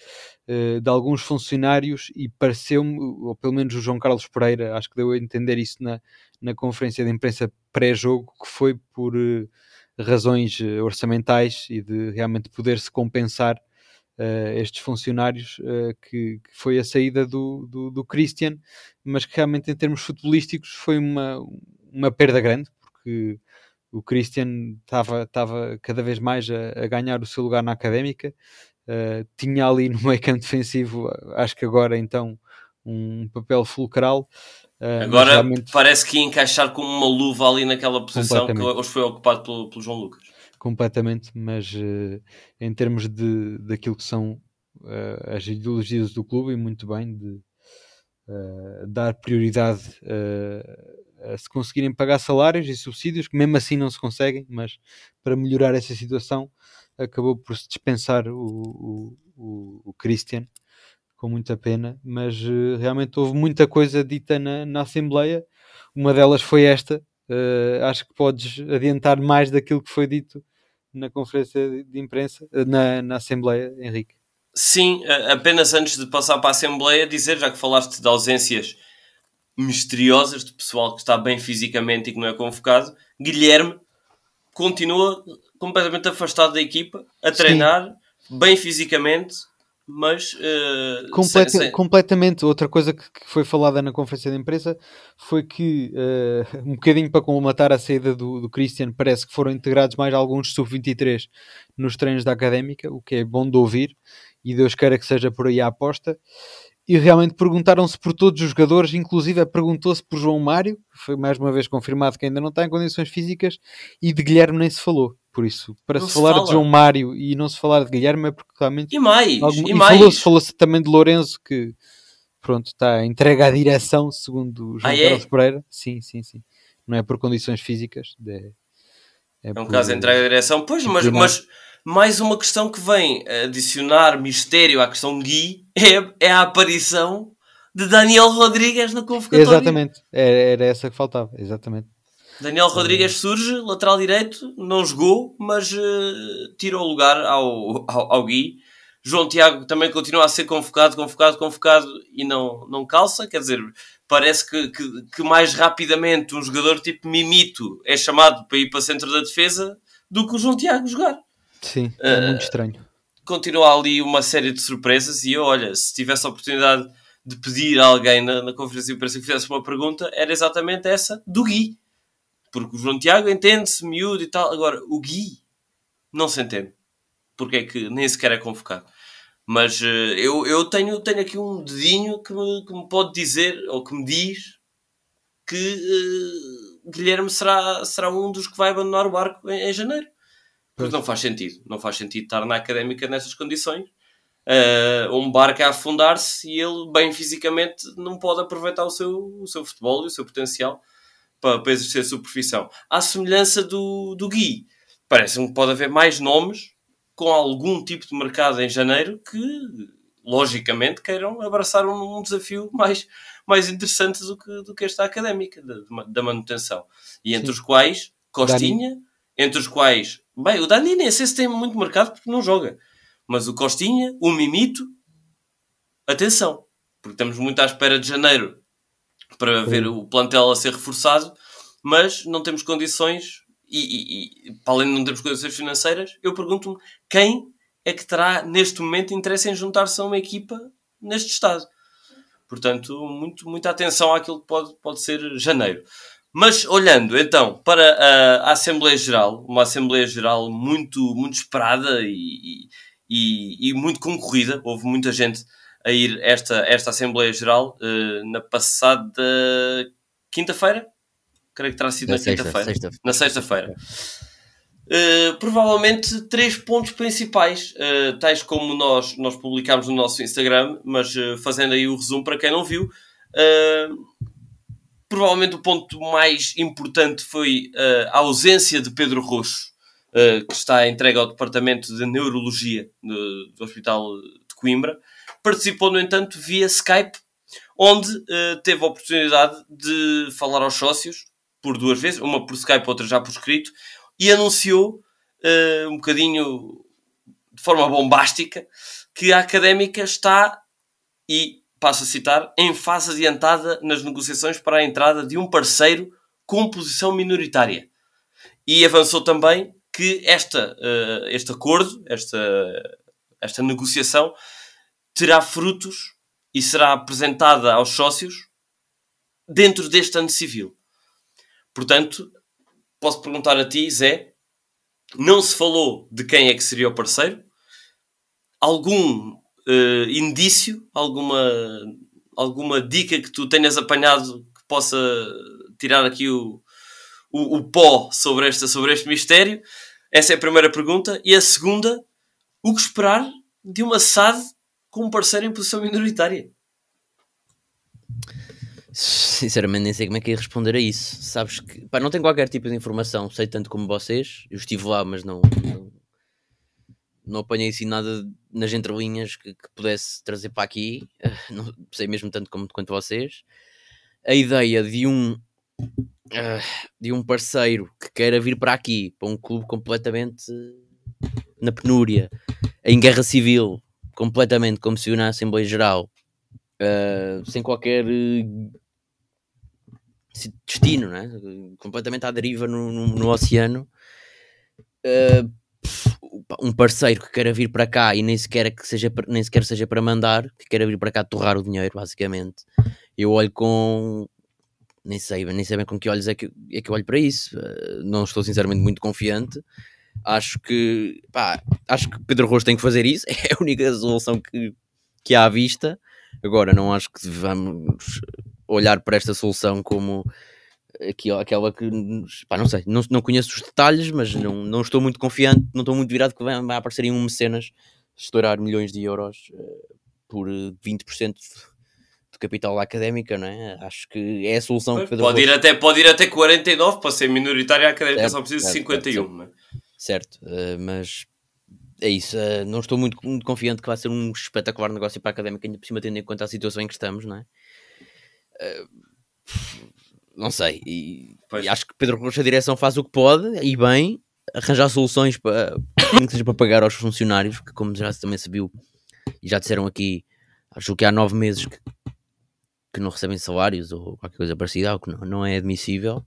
uh, de alguns funcionários e pareceu-me, ou pelo menos o João Carlos Pereira, acho que deu a entender isso na, na conferência de imprensa pré-jogo, que foi por... Uh, razões eh, orçamentais e de realmente poder-se compensar uh, estes funcionários, uh, que, que, foi a saída do, do, do, Christian, mas que realmente em termos futebolísticos foi uma, uma perda grande, porque o Christian estava cada vez mais a, a, ganhar o seu lugar na académica, uh, tinha ali no meio campo defensivo, acho que agora então, um papel fulcral. Uh, Agora realmente... parece que ia encaixar como uma luva ali naquela posição que hoje foi ocupado pelo, pelo João Lucas. Completamente, mas uh, em termos de, daquilo que são uh, as ideologias do clube, e muito bem, de dar prioridade a se conseguirem pagar salários e subsídios, que mesmo assim não se conseguem, mas para melhorar essa situação acabou por se dispensar o, o, o, o Christian com muita pena, mas uh, realmente houve muita coisa dita na, na Assembleia. Uma delas foi esta. Uh, acho que podes adiantar mais daquilo que foi dito na conferência de imprensa, uh, na, na Assembleia, Henrique. Sim, apenas antes de passar para a Assembleia, dizer, já que falaste de ausências misteriosas de pessoal que está bem fisicamente e que não é convocado, Guilherme continua completamente afastado da equipa, a treinar, Sim. bem fisicamente, mas uh, Completa, sem, sem... completamente outra coisa que, que, foi falada na conferência de imprensa foi que uh, um bocadinho para colmatar a saída do, do Christian parece que foram integrados mais alguns sub-23 nos treinos da académica o que é bom de ouvir e Deus queira que seja por aí a aposta e realmente perguntaram-se por todos os jogadores, inclusive perguntou-se por João Mário, foi mais uma vez confirmado que ainda não está em condições físicas, e de Guilherme nem se falou. Por isso, para se, se falar fala. de João Mário e não se falar de Guilherme é porque realmente. E mais! Algum... E, e falou-se falou também de Lourenço, que pronto, está entregue à direção, segundo o João ah, é? Carlos Pereira. Sim, sim, sim. Não é por condições físicas. É, é, é um por... caso de entrega à direção. Pois, mas, mas mais uma questão que vem adicionar mistério à questão Gui é, é a aparição de Daniel Rodrigues na convocatória. Exatamente, era, era essa que faltava, exatamente. Daniel Rodrigues surge, lateral direito, não jogou, mas uh, tirou o lugar ao, ao, ao, Gui. João Tiago também continua a ser convocado, convocado, convocado e não, não calça. Quer dizer, parece que, que, que mais rapidamente um jogador tipo Mimito é chamado para ir para o centro da defesa do que o João Tiago jogar. Sim, é uh, muito estranho. Continua ali uma série de surpresas e eu, olha, se tivesse a oportunidade de pedir a alguém na, na conferência de imprensa que fizesse uma pergunta, era exatamente essa do Gui porque o João Tiago entende-se, miúdo e tal. Agora, o Gui não se entende. Porque é que nem sequer é convocado. Mas uh, eu, eu tenho, tenho aqui um dedinho que me, que me pode dizer, ou que me diz, que uh, Guilherme será, será um dos que vai abandonar o barco em, em janeiro. Porque não faz sentido. Não faz sentido estar na académica nessas condições. Uh, um barco a afundar-se e ele, bem fisicamente, não pode aproveitar o seu, o seu futebol e o seu potencial para, para exercer a sua profissão. À semelhança do, do Gui, parece-me que pode haver mais nomes com algum tipo de mercado em janeiro que, logicamente, queiram abraçar um, um desafio mais, mais interessante do que, do que esta académica da, da manutenção. E entre Sim. os quais, Costinha, Dani. entre os quais, bem, o Dani nem sei se tem muito mercado porque não joga, mas o Costinha, o Mimito, atenção, porque estamos muito à espera de janeiro para ver o plantel a ser reforçado, mas não temos condições e, e, e para além de não termos condições financeiras, eu pergunto-me quem é que terá neste momento interesse em juntar-se a uma equipa neste estado. Portanto, muito, muita atenção àquilo que pode, pode ser janeiro. Mas olhando então para a, Assembleia Geral, uma Assembleia Geral muito, muito esperada e, e, e, muito concorrida. Houve muita gente a ir a esta, esta Assembleia Geral uh, na passada quinta-feira. Creio que terá sido na, na quinta-feira. Sexta, na sexta-feira. Uh, provavelmente três pontos principais, uh, tais como nós, nós publicámos no nosso Instagram, mas uh, fazendo aí o resumo para quem não viu, provavelmente o ponto mais importante foi a ausência de Pedro Roxo, que está entregue ao Departamento de Neurologia do, do Hospital de Coimbra. Participou, no entanto, via Skype, onde teve a oportunidade de falar aos sócios por duas vezes, uma por Skype, outra já por escrito, e anunciou uh, um bocadinho de forma bombástica que a académica está, e passo a citar, em fase adiantada nas negociações para a entrada de um parceiro com posição minoritária. E avançou também que esta, uh, este acordo, esta, esta negociação, terá frutos e será apresentada aos sócios dentro deste ano civil. Portanto, posso perguntar a ti, Zé, não se falou de quem é que seria o parceiro? Algum uh, indício, alguma, alguma dica que tu tenhas apanhado que possa tirar aqui o, o, o pó sobre, esta, sobre este mistério? Essa é a primeira pergunta. E a segunda, o que esperar de uma SAD com um parceiro em posição minoritária? Sinceramente, nem sei como é que ia responder a isso. Sabes que pá, não tenho qualquer tipo de informação, sei tanto como vocês. Eu estive lá, mas não, não, não apanhei assim nada nas entrelinhas que, que pudesse trazer para aqui. Não sei mesmo tanto como quanto vocês. A ideia de um uh, de um parceiro que queira vir para aqui, para um clube completamente na penúria, em guerra civil, completamente como se na Assembleia Geral, uh, sem qualquer destino, né? completamente à deriva no, no, no oceano. Uh, um parceiro que queira vir para cá e nem sequer, que seja, nem sequer seja para mandar, que queira vir para cá torrar o dinheiro, basicamente. Eu olho com. Nem sei, nem sei bem com que olhos é que, é que eu olho para isso. Uh, não estou sinceramente muito confiante. Acho que, pá, acho que Pedro Rocha tem que fazer isso. É a única solução que, que há à vista. Agora, não acho que vamos olhar para esta solução como aqui, aquela que, pá, não sei, não, não conheço os detalhes, mas não, não estou muito confiante, não estou muito virado que vai, vai aparecer em um mecenas estourar milhões de euros uh, por 20% de capital académica, não é? Acho que é a solução que Pedro pode ir até Pode ir até 49 para ser minoritária académica, certo, só precisa de 51, certo, certo. uh, mas é isso, uh, não estou muito, muito confiante que vai ser um espetacular negócio para a académica, ainda por cima tendo em conta a situação em que estamos, não é? Não sei. E, e, acho que Pedro Rocha, a direção, faz o que pode e bem arranjar soluções para, que seja para pagar aos funcionários, que como já também se viu e já disseram aqui, acho que há nove meses que, que não recebem salários ou qualquer coisa parecida, algo que não, não é admissível.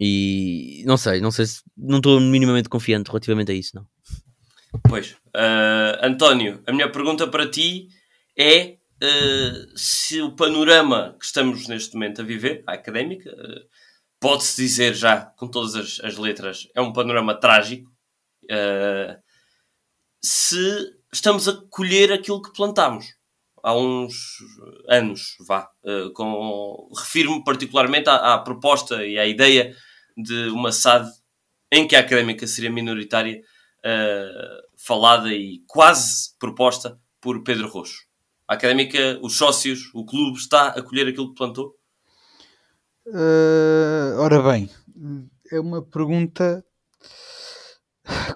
E não sei, não sei se não estou minimamente confiante relativamente a isso, não. Pois, uh, António, a minha pergunta para ti é uh, se o panorama que estamos neste momento a viver, a académica, uh, pode-se dizer já com todas as, as, letras, é um panorama trágico. Uh, se estamos a colher aquilo que plantámos há uns anos, vá. com, refiro-me particularmente à, à, proposta e à ideia de uma SAD em que a académica seria minoritária, falada e quase proposta por Pedro Roxo a académica, os sócios, o clube está a colher aquilo que plantou? Uh, ora bem, é uma pergunta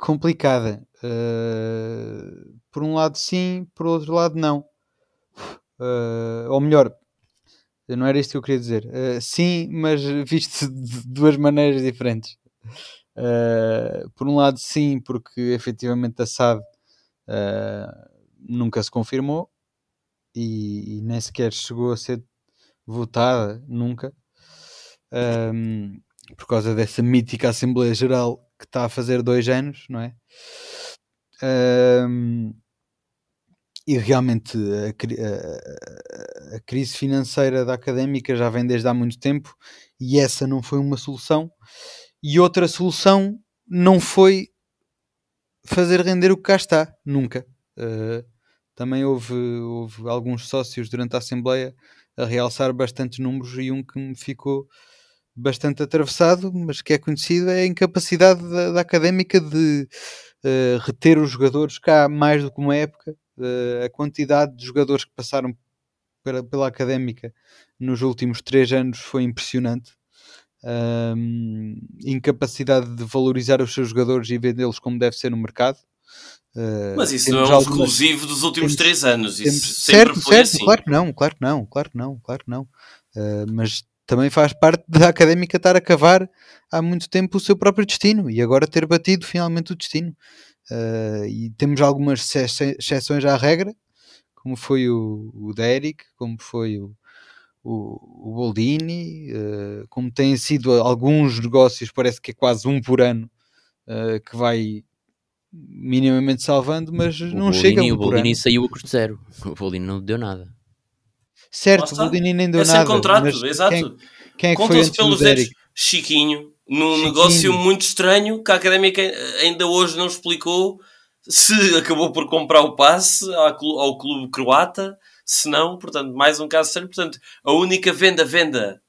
complicada. Uh, por um lado sim, por outro lado não. Uh, ou melhor, não era isto que eu queria dizer. Uh, sim, mas visto de duas maneiras diferentes. Uh, por um lado, sim, porque efetivamente a SAD nunca se confirmou e, e nem sequer chegou a ser votada nunca um, por causa dessa mítica Assembleia Geral que está a fazer dois anos, não é? Um, e realmente a, a, a, crise financeira da académica já vem desde há muito tempo e essa não foi uma solução. E outra solução não foi fazer render o que cá está, nunca. Uh, também houve, houve alguns sócios durante a Assembleia a realçar bastantes números e um que me ficou bastante atravessado, mas que é conhecido, é a incapacidade da, da académica de uh, reter os jogadores cá mais do que uma época. Uh, a quantidade de jogadores que passaram pela, pela académica nos últimos três anos foi impressionante. Um, incapacidade de valorizar os seus jogadores e vendê-los como deve ser no mercado. Uh, Mas isso não é um algumas... exclusivo dos últimos temos, três anos. Isso temos... certo, certo, assim. claro que não, claro que não, claro que não, claro que não. Uh, mas também faz parte da académica estar a cavar há muito tempo o seu próprio destino e agora ter batido finalmente o destino. Uh, e temos algumas exceções à regra, como foi o, o Derek, como foi o, o, o Boldini, como têm sido alguns negócios, parece que é quase um por ano, que vai minimamente salvando, mas o não Boldini, chega um O Boldini saiu a custo zero, o Boldini não deu nada. Certo, o Boldini nem deu é nada. contrato, exato. Quem, quem é que foi antes pelos do Derek? Chiquinho, num Chiquinho. negócio muito estranho que a Académica ainda hoje não explicou se acabou por comprar o passe ao clube croata se não, portanto, mais um caso sério. Portanto, a única venda, venda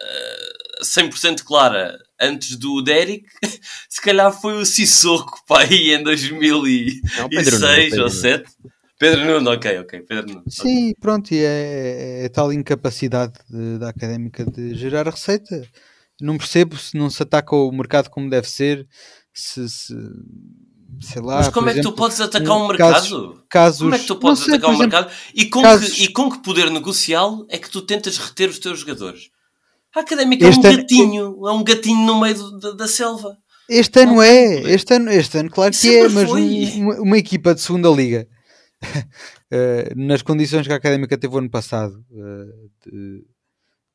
uh, eh, 100% clara antes do Derek, se calhar foi o Sissoko, pai, em 2006 ou 2007. Pedro Nuno, ok, ok. Pedro Nuno, Sim, okay. pronto, e é, é, tal incapacidade de, da académica de gerar receita. Não percebo se não se ataca o mercado como deve ser, se, se sei lá. Mas como é que exemplo, tu podes atacar um mercado? Casos, casos, como é que tu podes sei, atacar um exemplo, mercado? E com, casos... que, e com que poder negocial é que tu tentas reter os teus jogadores? A académica este é um gatinho, é um gatinho no meio da, da selva. Este ano é, este ano, este ano claro que é, mas uma, uma, equipa de segunda liga, uh, nas condições que a académica teve o ano passado, uh, de,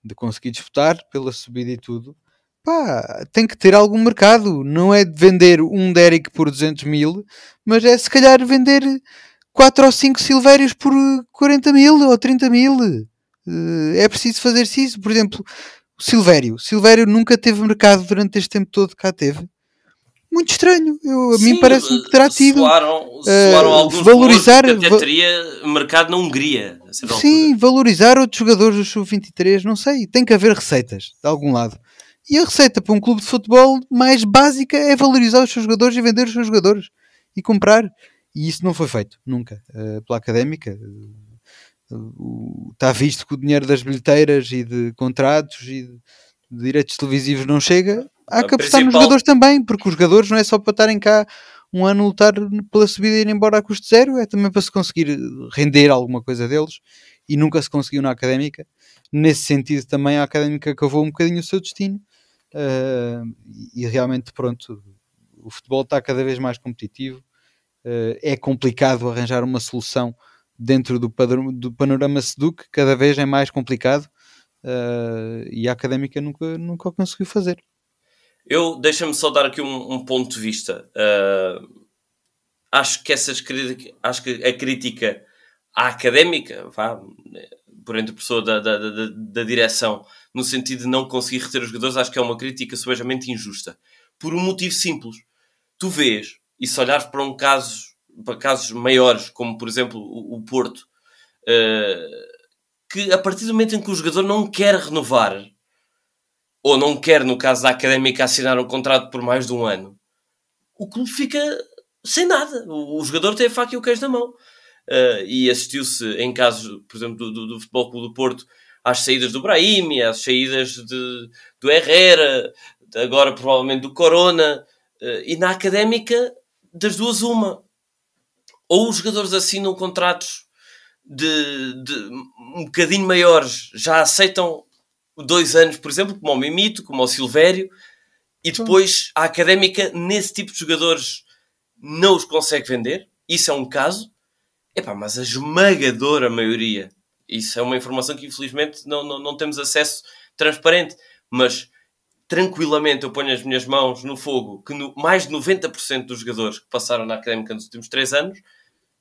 de conseguir disputar pela subida e tudo, pá, tem que ter algum mercado. Não é de vender um Derek por 200 mil, mas é se calhar vender 4 ou 5 Silvérios por 40 mil ou 30 mil. Eh, é preciso fazer-se isso. Por exemplo, Silvério. Silvério nunca teve mercado durante este tempo todo cá teve. Muito estranho. Eu, a Sim, mim parece-me que terá tido. Soaram, soaram uh, alguns valorizar que até teria mercado na Hungria. Sim, valorizar outros jogadores do Sub-23, não sei. Tem que haver receitas de algum lado. E a receita para um clube de futebol mais básica é valorizar os seus jogadores e vender os seus jogadores e comprar. E isso não foi feito nunca uh, pela académica. Uh, está visto que o dinheiro das bilheteiras e de contratos e de, direitos televisivos não chega. Há que apostar principal... nos jogadores também, porque os jogadores não é só para estarem cá um ano lutar pela subida e ir embora a custo zero, é também para se conseguir render alguma coisa deles e nunca se conseguiu na académica. Nesse sentido, também a académica cavou um bocadinho o seu destino Uh, e realmente, pronto, o futebol está cada vez mais competitivo. Uh, é complicado arranjar uma solução dentro do, padrão, do panorama Seduc, cada vez é mais complicado uh, e a académica nunca, nunca conseguiu fazer. Eu deixa-me só dar aqui um, um ponto de vista. acho que essas acho que a crítica à académica, vá, por entre pessoa da, da, da, da direção, no sentido de não conseguir reter os jogadores, acho que é uma crítica subejamente injusta. Por um motivo simples. Tu vês, e se olhares para um caso, para casos maiores, como por exemplo o, o Porto, uh, que a partir do momento em que o jogador não quer renovar, ou não quer, no caso da Académica, assinar um contrato por mais de um ano, o clube fica sem nada. O, o jogador tem a faca e o queijo na mão. Uh, e assistiu-se em casos, por exemplo, do, do, do Futebol Clube do Porto, às saídas do Brahim, às saídas de, do Herrera, agora provavelmente do Corona, eh, e na académica, das duas, uma. Ou os jogadores assinam contratos de, de um bocadinho maiores, já aceitam dois anos, por exemplo, como o Mimito, como o Silvério, e depois a académica, nesse tipo de jogadores, não os consegue vender. Isso é um caso. Epá, mas a esmagadora maioria isso é uma informação que infelizmente não, não, não temos acesso transparente. Mas tranquilamente eu ponho as minhas mãos no fogo que no, mais de 90% dos jogadores que passaram na Académica nos últimos 3 anos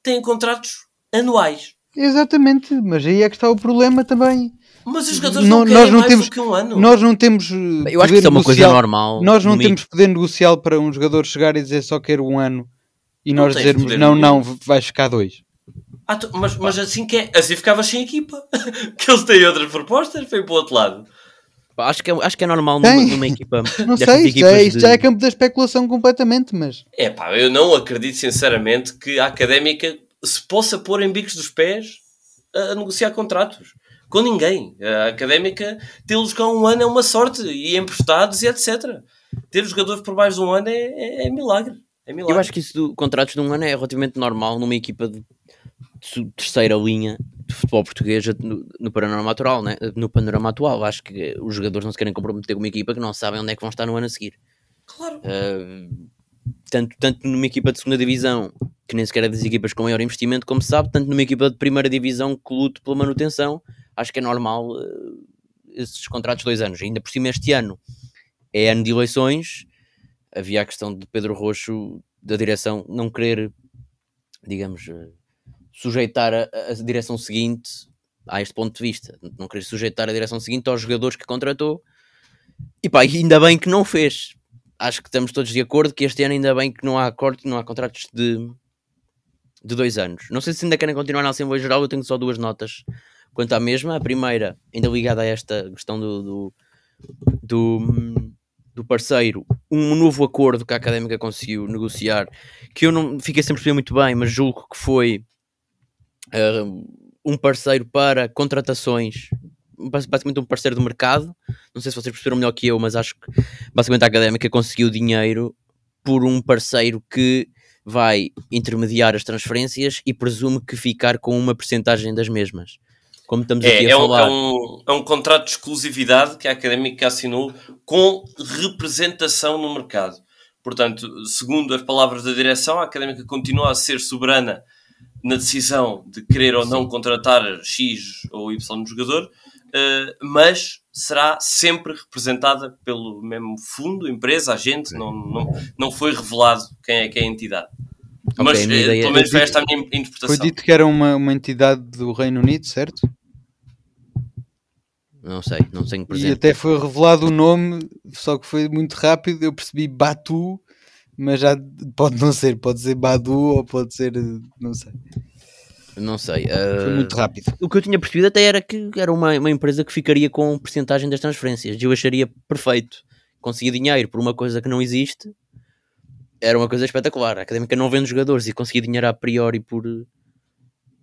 têm contratos anuais. Exatamente, mas aí é que está o problema também. Mas os jogadores não, não nós não temos, que um ano. Nós não temos. Eu acho que isso é uma coisa normal. Nós não temos poder negocial para um jogador chegar e dizer só quero um ano e Não nós dizermos não, não, vais ficar dois. Ah, tu- mas, mas assim que é, assim ficavas sem equipa. que eles têm outras propostas, vem para o outro lado. Acho, que é, acho que é normal numa, numa equipa. Não sei, isto já, é, isto de- já é campo da especulação completamente, mas É pá, eu não acredito sinceramente que a académica se possa pôr em bicos dos pés a, a negociar contratos com ninguém. A académica, tê-los cá um ano é uma sorte, e emprestados e etc. Ter os jogadores por mais de um ano é, é, é milagre. É milagre. Eu acho que isso do contratos de um ano é relativamente normal numa equipa de, de terceira linha de futebol português no, no panorama atual, né? No panorama atual, acho que os jogadores não se querem comprometer com uma equipa que não sabem onde é que vão estar no ano a seguir. Claro. Uh, tanto, tanto numa equipa de segunda divisão, que nem sequer é das equipas com maior investimento, como se sabe, tanto numa equipa de primeira divisão que lute pela manutenção, acho que é normal uh, esses contratos de dois anos. Ainda por cima, este ano é ano de eleições, havia a questão de Pedro Roxo, da direção, não querer, digamos, uh, sujeitar a, a direção seguinte a este ponto de vista, não querer sujeitar a direção seguinte aos jogadores que contratou. E pá, ainda bem que não fez, acho que estamos todos de acordo que este ano ainda bem que não há acordo, não há contratos de, de dois anos. Não sei se ainda querem continuar na Assembleia Geral, eu tenho só duas notas quanto à mesma. A primeira, ainda ligada a esta questão do, do, do, do parceiro, um novo acordo que a Académica conseguiu negociar, que eu não fiquei sempre muito bem, mas julgo que foi uh, um parceiro para contratações basicamente um parceiro do mercado. Não sei se vocês perceberam melhor que eu, mas acho que basicamente a académica conseguiu dinheiro por um parceiro que vai intermediar as transferências e presume que ficar com uma percentagem das mesmas. Como estamos aqui É, a é, um, falar. é, um, é um contrato de exclusividade que a académica assinou com representação no mercado. Portanto, segundo as palavras da direção, a académica continua a ser soberana na decisão de querer ou não contratar X ou Y jogador, uh, mas será sempre representada pelo mesmo fundo, empresa, agente, não, não, não foi revelado quem é que é a entidade. Ok, mas eh, pelo menos foi esta a minha foi interpretação. dito que era uma, uma entidade do Reino Unido, certo? Não sei, não tenho E presente. até foi revelado o nome, só que foi muito rápido. Eu percebi Batu, mas já pode não ser, pode ser Badu ou pode ser, não sei. Não sei. Foi uh, muito rápido. O que eu tinha percebido até era que era uma, uma empresa que ficaria com percentagem das transferências. Eu acharia perfeito. Conseguir dinheiro por uma coisa que não existe era uma coisa espetacular. A académica não vende jogadores e conseguir dinheiro a priori por,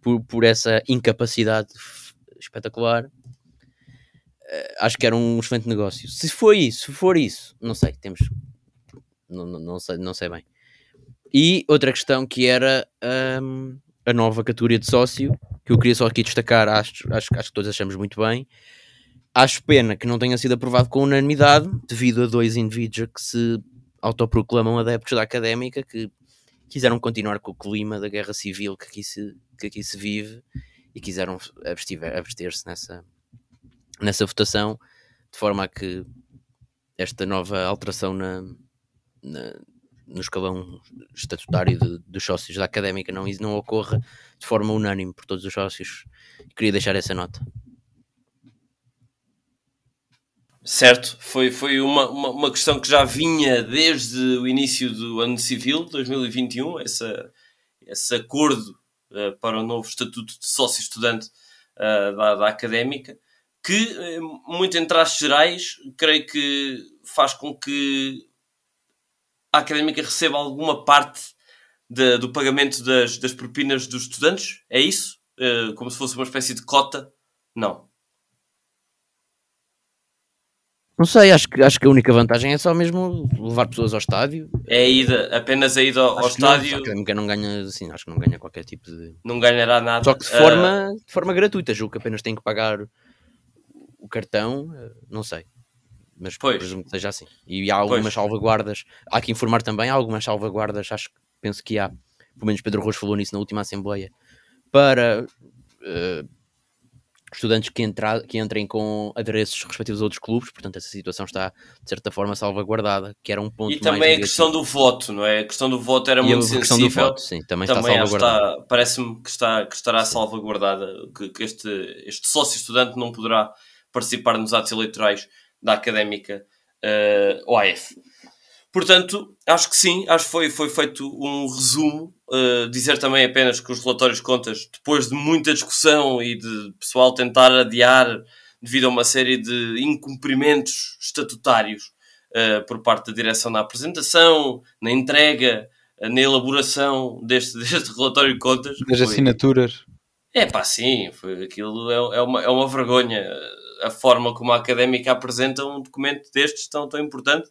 por, por essa incapacidade espetacular. eh, acho que era um excelente negócio. Se foi isso, se for isso, não sei, temos. Não, não, sei, não sei bem. E outra questão que era hum, a nova categoria de sócio, que eu queria só aqui destacar, acho, acho, acho que todos achamos muito bem. Acho pena que não tenha sido aprovado com unanimidade, devido a dois indivíduos que se autoproclamam adeptos da académica, que quiseram continuar com o clima da guerra civil que aqui se, que aqui se vive e quiseram abster-se nessa, nessa votação, de forma a que esta nova alteração na, na- no escalão estatutário de- dos sócios da académica não, não ocorra de forma unânime por todos os sócios. Queria deixar essa nota. Certo, foi, foi uma, uma, uma questão que já vinha desde o início do ano civil, 2021, essa, esse acordo eh, para o novo estatuto de sócio-estudante eh, da, da académica, que, muito em traços gerais, creio que faz com que a académica receba alguma parte da- do pagamento das, das propinas dos estudantes. É isso? Eh, como se fosse uma espécie de cota? Não. Não sei, acho que, acho que a única vantagem é só mesmo levar pessoas ao estádio. É a ida, apenas a ida ao, Acho que não, estádio. a académica não ganha, assim, acho que não ganha qualquer tipo de. não ganhará nada. Só que de forma, de forma gratuita, julgo que apenas tem que pagar o cartão, eh, não sei. Mas Pois. presumo que seja assim. E há algumas Pois. salvaguardas, há que informar também, há algumas salvaguardas, acho que penso que há, pelo menos Pedro Rocha falou nisso na última Assembleia, para eh, estudantes que, entra, que entrem com adereços respectivos a outros clubes, portanto essa situação está de certa forma salvaguardada, que era um ponto e também a questão do voto, não é? A questão do voto era E a muito questão do sensível. voto, sim, também, está também que salvaguardada. está, parece-me que, está, que estará salvaguardada, que, que este, este sócio estudante não poderá participar nos atos eleitorais da académica uh, OAF. Portanto, acho que sim, acho que foi, foi feito um resumo. Uh, dizer também apenas que os relatórios de contas, depois de muita discussão e de pessoal tentar adiar devido a uma série de incumprimentos estatutários uh, por parte da direção na apresentação, na entrega, uh, na elaboração deste, deste relatório de contas. Das assinaturas. É pá, sim, foi, aquilo é, é, uma, é uma vergonha a forma como a académica apresenta um documento destes tão, tão importante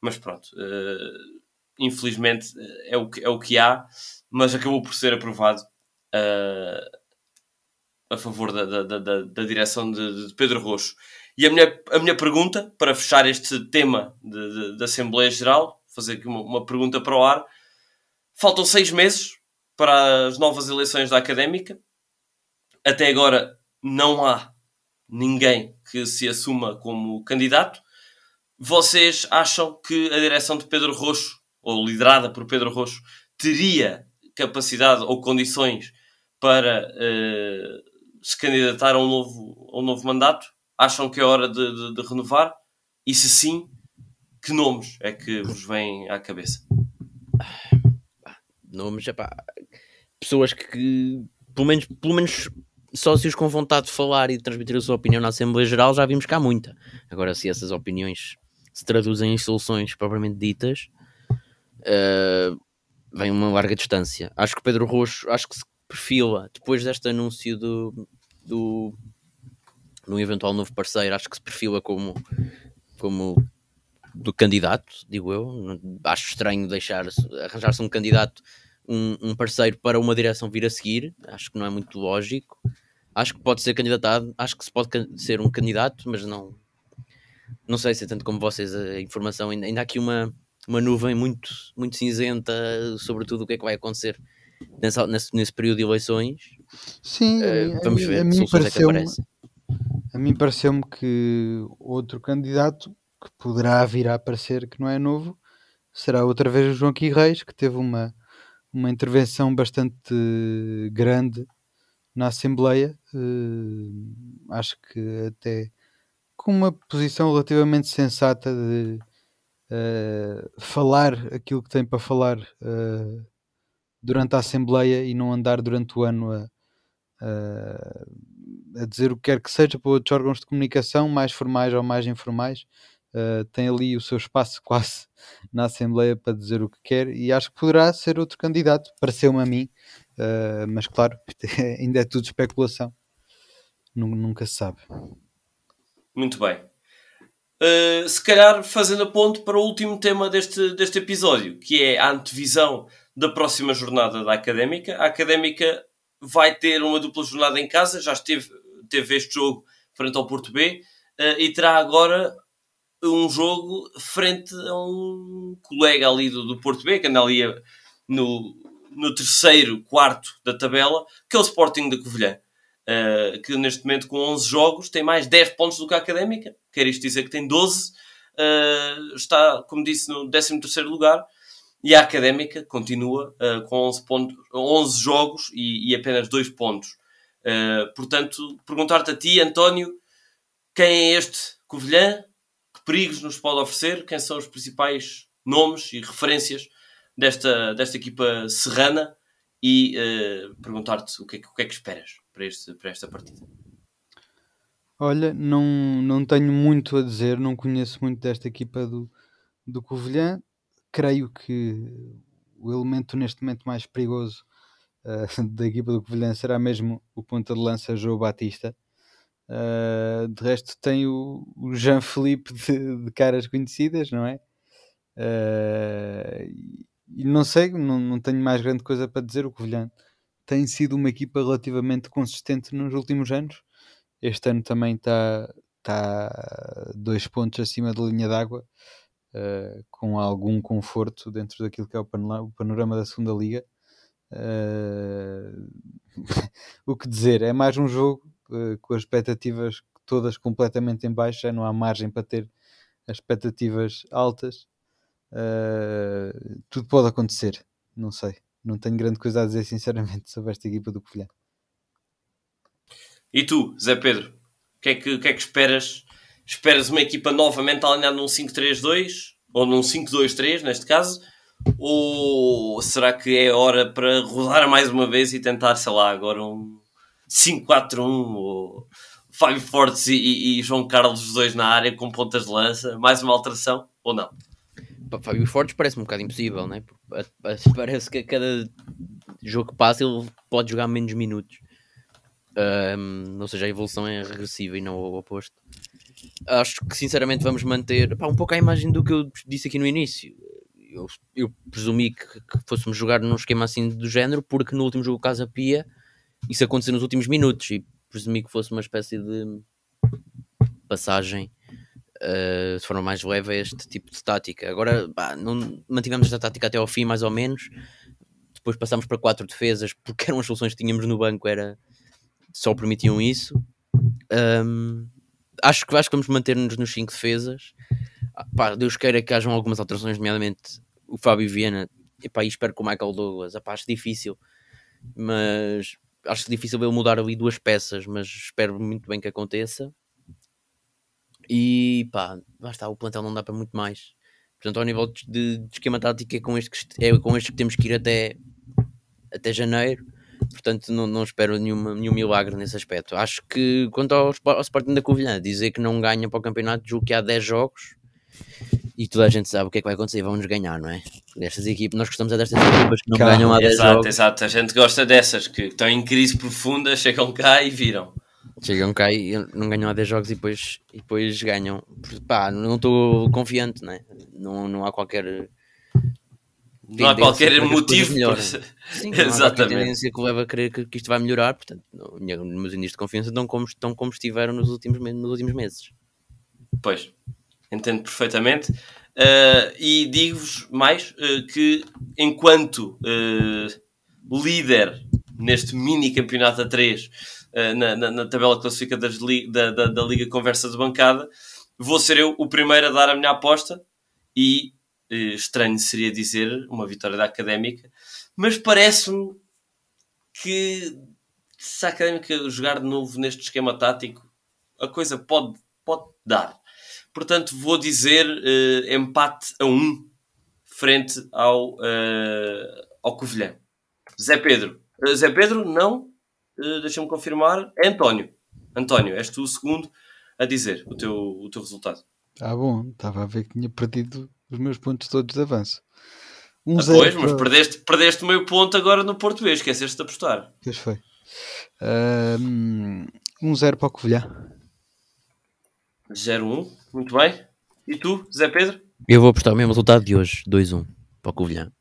mas pronto, uh, infelizmente é o, que, é o que há, mas acabou por ser aprovado uh, a favor da, da, da, da direção de, de, Pedro Roxo. E a minha, a minha pergunta, para fechar este tema da Assembleia Geral, fazer aqui uma, uma pergunta para o ar. Faltam seis meses para as novas eleições da Académica. Até agora não há ninguém que se assuma como candidato. Vocês acham que a direção de Pedro Roxo, ou liderada por Pedro Roxo, teria capacidade ou condições para uh, se candidatar a um, novo, a um novo mandato? Acham que é hora de, de, de renovar? E se sim, que nomes é que vos vêm à cabeça? Nomes, epá, pessoas que, que, pelo menos, pelo menos sócios com vontade de falar e de transmitir a sua opinião na Assembleia Geral, já vimos cá muita. Agora, se essas opiniões se traduzem em soluções propriamente ditas, uh, vem uma larga distância. Acho que Pedro Roxo, acho que se perfila, depois deste anúncio do, do, do eventual novo parceiro, acho que se perfila como, como do candidato, digo eu. Acho estranho deixar arranjar-se um candidato, um, um, parceiro para uma direção vir a seguir. Acho que não é muito lógico. Acho que pode ser candidatado, acho que se pode ser um candidato, mas não, não sei se é tanto como vocês a informação, ainda, ainda há aqui uma, uma nuvem muito, muito cinzenta sobre tudo o que é que vai acontecer nessa, nesse, nesse período de eleições. Sim, uh, vamos ver a mim pareceu é A mim pareceu-me que outro candidato que poderá vir a aparecer que não é novo será outra vez o João Reis, que teve uma, uma intervenção bastante grande na Assembleia. Uh, acho que até com uma posição relativamente sensata de uh, falar aquilo que tem para falar uh, durante a Assembleia e não andar durante o ano a, a, dizer o que quer que seja para outros órgãos de comunicação, mais formais ou mais informais. Tem ali o seu espaço quase na Assembleia para dizer o que quer e acho que poderá ser outro candidato, pareceu-me a mim, uh, mas claro, ainda é tudo especulação, nunca se sabe. Muito bem. Uh, se calhar fazendo a ponto para o último tema deste, deste episódio, que é a antevisão da próxima jornada da Académica. A Académica vai ter uma dupla jornada em casa, já esteve, teve este jogo frente ao Porto B uh, e terá agora um jogo frente a um colega ali do, do Porto B, que anda ali no, no terceiro, quarto da tabela, que é o Sporting da Covilhã. Uh, que neste momento com 11 jogos tem mais 10 pontos do que a Académica, quer isto dizer que tem 12, uh, eh, está, como disse, no 13º lugar, e a Académica continua uh, com 11, pontos, 11 jogos e, e apenas 2 pontos. portanto, perguntar-te a ti, António, quem é este Covilhã? Que perigos nos pode oferecer? Quem são os principais nomes e referências desta, desta equipa serrana? E perguntar-te o que, é, o que é que esperas? para, este, para esta partida? Olha, não, não tenho muito a dizer, não conheço muito desta equipa do, do Covilhã. Creio que o elemento neste momento mais perigoso uh, da equipa do Covilhã será mesmo o ponta de lança João Batista. Uh, de resto tem o, o Jean Felipe de, de, caras conhecidas, não é? Uh, e não sei, não, não tenho mais grande coisa para dizer. O Covilhã tem sido uma equipa relativamente consistente nos últimos anos. Este ano também está tá dois pontos acima da linha d'água, uh, com algum conforto dentro daquilo que é o panorama da segunda liga. Uh, o que dizer? É mais um jogo uh, com as expectativas todas completamente em baixo, já não há margem para ter as expectativas altas. Tudo pode acontecer, não sei não tenho grande coisa a dizer, sinceramente, sobre esta equipa do Covilhã. E tu, Zé Pedro, o que, é que, que é que esperas? Esperas uma equipa novamente alinhada num 5-3-2? ou num 5-2-3 neste caso, ou será que é hora para rodar mais uma vez e tentar, sei lá, agora um 5-4-1 ou Fábio Fortes e, e, João Carlos os dois na área com pontas de lança, mais uma alteração ou não? Fábio Fortes parece um bocado impossível, né? Parece que a cada jogo que passa ele pode jogar menos minutos. Um, ou seja, a evolução é regressiva e não o oposto. Acho que sinceramente vamos manter pá, um pouco a imagem do que eu disse aqui no início. Eu, eu presumi que, que, fôssemos jogar num esquema assim do género, porque no último jogo Casa Pia isso aconteceu nos últimos minutos e presumi que fosse uma espécie de passagem de forma mais leve a este tipo de tática. Agora pá, não mantivemos esta tática até ao fim, mais ou menos. Depois passámos para quatro defesas, porque eram as soluções que tínhamos no banco, era só permitiam isso. Um, acho, que, acho que vamos manter-nos nos 5 defesas. Ah, pá, Deus queira que hajam algumas alterações, nomeadamente o Fábio Viena. E, pá, e espero que o Michael Douglas. Ah, pá, acho difícil, mas acho difícil ele mudar ali duas peças, mas espero muito bem que aconteça. E pá, basta, o plantel não dá para muito mais. Portanto, ao nível de, de esquema tático é com este que, é com este que temos que ir até, até janeiro portanto não, não espero nenhuma, nenhum milagre nesse aspecto. Acho que quanto ao, ao Sporting da Covilhã, dizer que não ganha para o campeonato, julgo que há 10 jogos e toda a gente sabe o que é que vai acontecer, vamos ganhar, não é? Destas equipes, nós gostamos é destas equipas que não Calma. ganham há 10 exato, jogos. Exato, a gente gosta dessas que estão em crise profunda, chegam cá e viram. Chegam cá e não ganham há 10 jogos e depois, e depois ganham. Pá, não estou confiante, não é? Não, não há qualquer não há qualquer motivo. Sim, não Exatamente. há tendência que leva a crer que, que, isto vai melhorar. Portanto, não, meus indícios de confiança estão como, estão como estiveram nos últimos, nos últimos meses. Pois, entendo perfeitamente. Uh, e digo-vos mais uh, que, enquanto uh, líder neste mini campeonato a 3 na, na, na, tabela classifica li, da, da, da Liga Conversa de Bancada, vou ser eu o primeiro a dar a minha aposta e eh, estranho seria dizer uma vitória da Académica, mas parece-me que se a Académica jogar de novo neste esquema tático, a coisa pode, pode dar. Portanto, vou dizer uh, empate a 1 um, frente ao, uh, ao Covilhã. Zé Pedro. Zé Pedro, não. Uh, Deixa-me confirmar. É António. António, és tu o segundo a dizer o teu, o teu resultado. Ah, bom. Estava a ver que tinha perdido os meus pontos todos de avanço. Um ah, pois, mas perdeste, perdeste o meu ponto agora no português, esqueceste de apostar. Pois foi. Um, um zero para o Covilhã. 0-1, um. muito bem. E tu, Zé Pedro? Eu vou apostar o mesmo resultado de hoje, 2-1 para o Covilhã.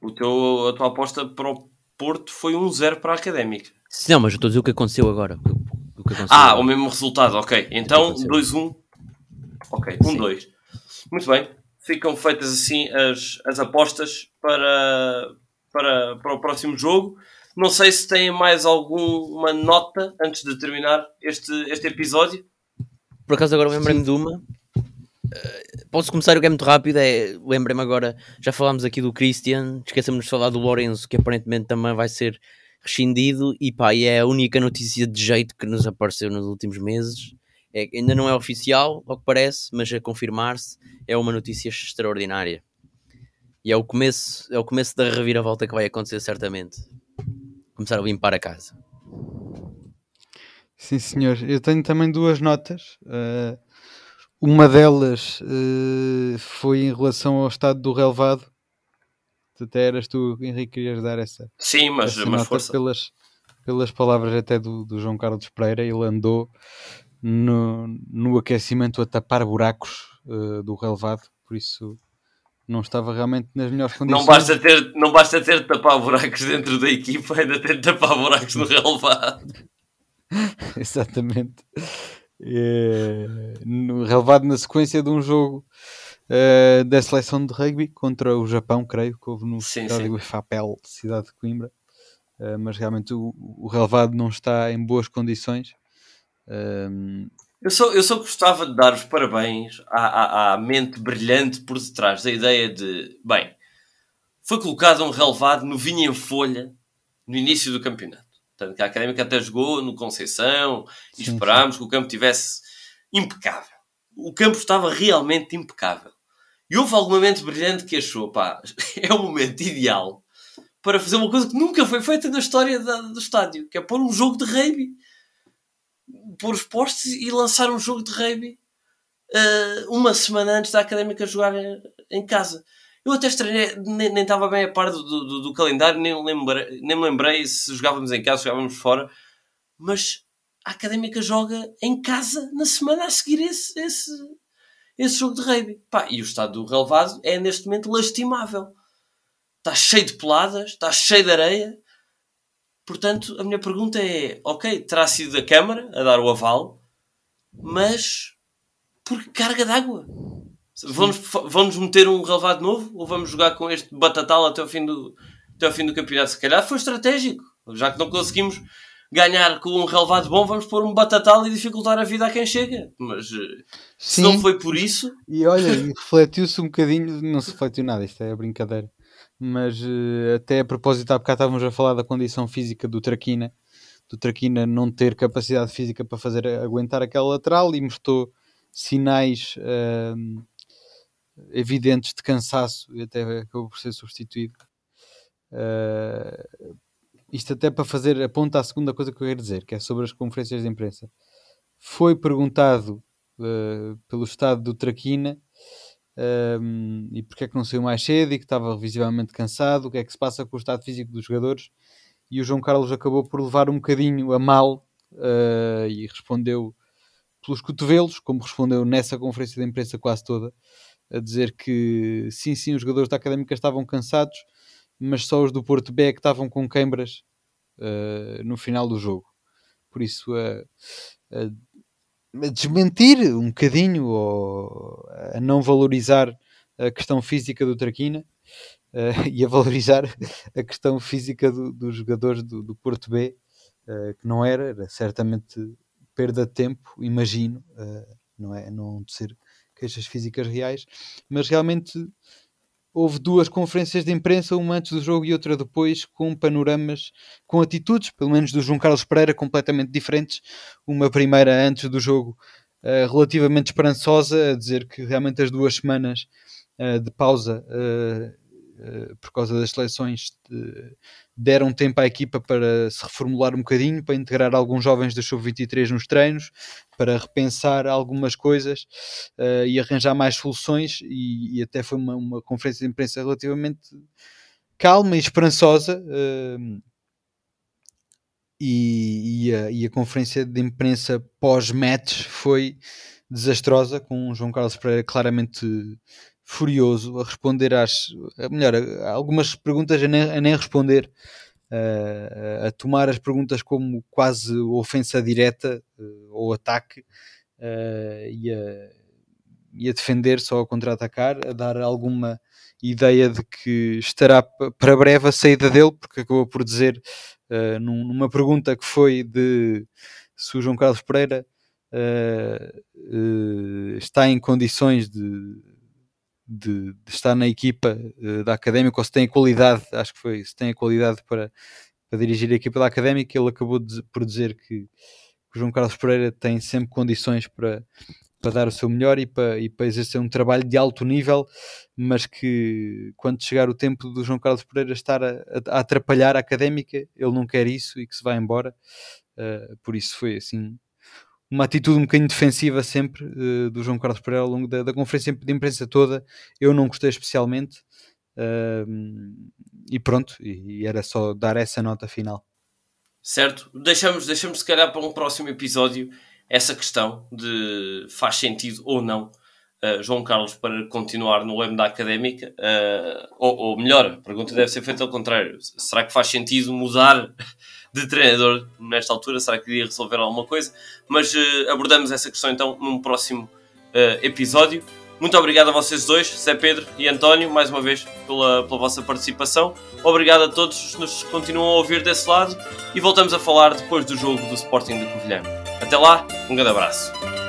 O teu, a tua aposta para o Porto foi 1-0 para a Académica. Não, mas eu estou a dizer o que aconteceu agora. O que aconteceu ah, agora. o mesmo resultado, ok. Então 2-1. Ok, 1-2. Muito bem, ficam feitas assim as, as apostas para, para, para o próximo jogo. Não sei se têm mais alguma nota antes de terminar este, este episódio. Por acaso agora lembrei-me de uma. Posso começar o game muito rápido? É, lembrei-me agora, já falámos aqui do Christian, esquecemos de falar do Lorenzo, que aparentemente também vai ser rescindido, e pá, e é a única notícia de jeito que nos apareceu nos últimos meses. É, ainda não é oficial, ao que parece, mas a confirmar-se é uma notícia extraordinária. E é o começo, é o começo da reviravolta que vai acontecer certamente. Começar a limpar a casa. Sim, senhor. Eu tenho também duas notas. Uh, uma delas uh, foi em relação ao estado do relevado. Até eras tu, Henrique, querias dar essa. Sim, mas, essa mas força. Pelas, pelas palavras até do, do João Carlos Pereira, ele andou no, no aquecimento a tapar buracos uh, do relevado, por isso não estava realmente nas melhores condições. Não basta ter, não basta ter de tapar buracos dentro da equipa, ainda ter de tapar buracos no relevado. Exatamente. É, no relevado na sequência de um jogo uh, da seleção de rugby contra o Japão, creio que houve no estádio FAPEL, cidade de Coimbra. Uh, mas realmente o, o relevado não está em boas condições. Um... Eu, só, eu só gostava de dar os parabéns à, à, à, mente brilhante por detrás da ideia de, bem, foi colocado um relevado no vinho em folha no início do campeonato. Portanto, que a Académica até jogou no Conceição e sim, esperámos sim. que o campo tivesse impecável. O campo estava realmente impecável. E houve algum momento brilhante que achou, pá, é o momento ideal para fazer uma coisa que nunca foi feita na história da, do estádio, que é pôr um jogo de rugby. Pôr os postes e lançar um jogo de rugby uh, uma semana antes da Académica jogar em, em casa. Eu até estranhei, nem, estava bem a par do, do, do, calendário, nem, lembrei, nem me lembrei se jogávamos em casa, se jogávamos fora, mas a Académica joga em casa na semana a seguir esse, esse, esse jogo de rugby. Pá, e o estado do relevado é neste momento lastimável está cheio de peladas, está cheio de areia. Portanto, a minha pergunta é: ok, terá sido a Câmara a dar o aval, mas por carga d'água? Vamos, vamos meter um relevado novo ou vamos jogar com este batatal até o fim do, até o fim do campeonato? Se calhar foi estratégico, já que não conseguimos ganhar com um relevado bom, vamos pôr um batatal e dificultar a vida a quem chega. Mas eh, se não foi por isso. E olha, refletiu-se um bocadinho, não se refletiu nada, isto é brincadeira mas uh, até a propósito, há bocado estávamos a falar da condição física do Traquina, do Traquina não ter capacidade física para fazer aguentar aquela lateral e mostrou sinais uh, evidentes de cansaço e até acabou por ser substituído. Uh, isto até para fazer a ponta à segunda coisa que eu quero dizer, que é sobre as conferências de imprensa. Foi perguntado uh, pelo estado do Traquina um, e porque é que não saiu mais cedo e que estava visivelmente cansado, o que é que se passa com o estado físico dos jogadores. E o João Carlos acabou por levar um bocadinho a mal uh, e respondeu pelos cotovelos, como respondeu nessa conferência de imprensa quase toda, a dizer que sim, sim, os jogadores da Académica estavam cansados, mas só os do Porto B é que estavam com queimbras uh, no final do jogo. Por isso, uh, desmentir um bocadinho ou a não valorizar a questão física do Traquina uh, e a valorizar a questão física do, dos jogadores do, do Porto B, uh, que não era, era certamente perda de tempo, imagino, não é não de ser queixas físicas reais, mas realmente houve duas conferências de imprensa, uma antes do jogo e outra depois, com panoramas, com atitudes, pelo menos do João Carlos Pereira, completamente diferentes. Uma primeira antes do jogo, uh, relativamente esperançosa, a dizer que realmente as duas semanas uh, de pausa uh, por causa das seleções, deram tempo à equipa para se reformular um bocadinho, para integrar alguns jovens da Sub-23 nos treinos, para repensar algumas coisas uh, e arranjar mais soluções. E, e até foi uma, uma, conferência de imprensa relativamente calma e esperançosa. Uh, e, e, a, e, a, conferência de imprensa pós-match foi desastrosa, com o João Carlos Pereira claramente furioso a responder às. melhor, a algumas perguntas a nem, a nem responder, a, a tomar as perguntas como quase ofensa direta uh, ou ataque uh, e, a, e a defender só a contra-atacar, a dar alguma ideia de que estará para breve a saída dele, porque acabou por dizer uh, numa pergunta que foi de se o João Carlos Pereira está em condições de de, de estar na equipa uh, da Académica, ou se tem a qualidade, acho que foi, se tem a qualidade para, para dirigir a equipa da Académica, ele acabou de, por dizer que, que João Carlos Pereira tem sempre condições para, para dar o seu melhor e para, e para exercer um trabalho de alto nível, mas que quando chegar o tempo do João Carlos Pereira estar a, a atrapalhar a académica, ele não quer isso e que se vá embora. Uh, por isso foi assim uma atitude um bocadinho defensiva sempre uh, do João Carlos Pereira ao longo da, da, conferência de imprensa toda. Eu não gostei especialmente. Uh, e pronto, e, e, era só dar essa nota final. Certo, deixamos, deixamos se calhar para um próximo episódio essa questão de faz sentido ou não uh, João Carlos para continuar no leme da académica, uh, ou, ou melhor, a pergunta deve ser feita ao contrário: será que faz sentido mudar de treinador nesta altura? Será que iria resolver alguma coisa? Mas uh, abordamos essa questão então num próximo uh, episódio. Muito obrigado a vocês dois, Zé Pedro e António, mais uma vez pela, pela vossa participação. Obrigado a todos que nos continuam a ouvir desse lado e voltamos a falar depois do jogo do Sporting de Covilhã. Até lá, um grande abraço.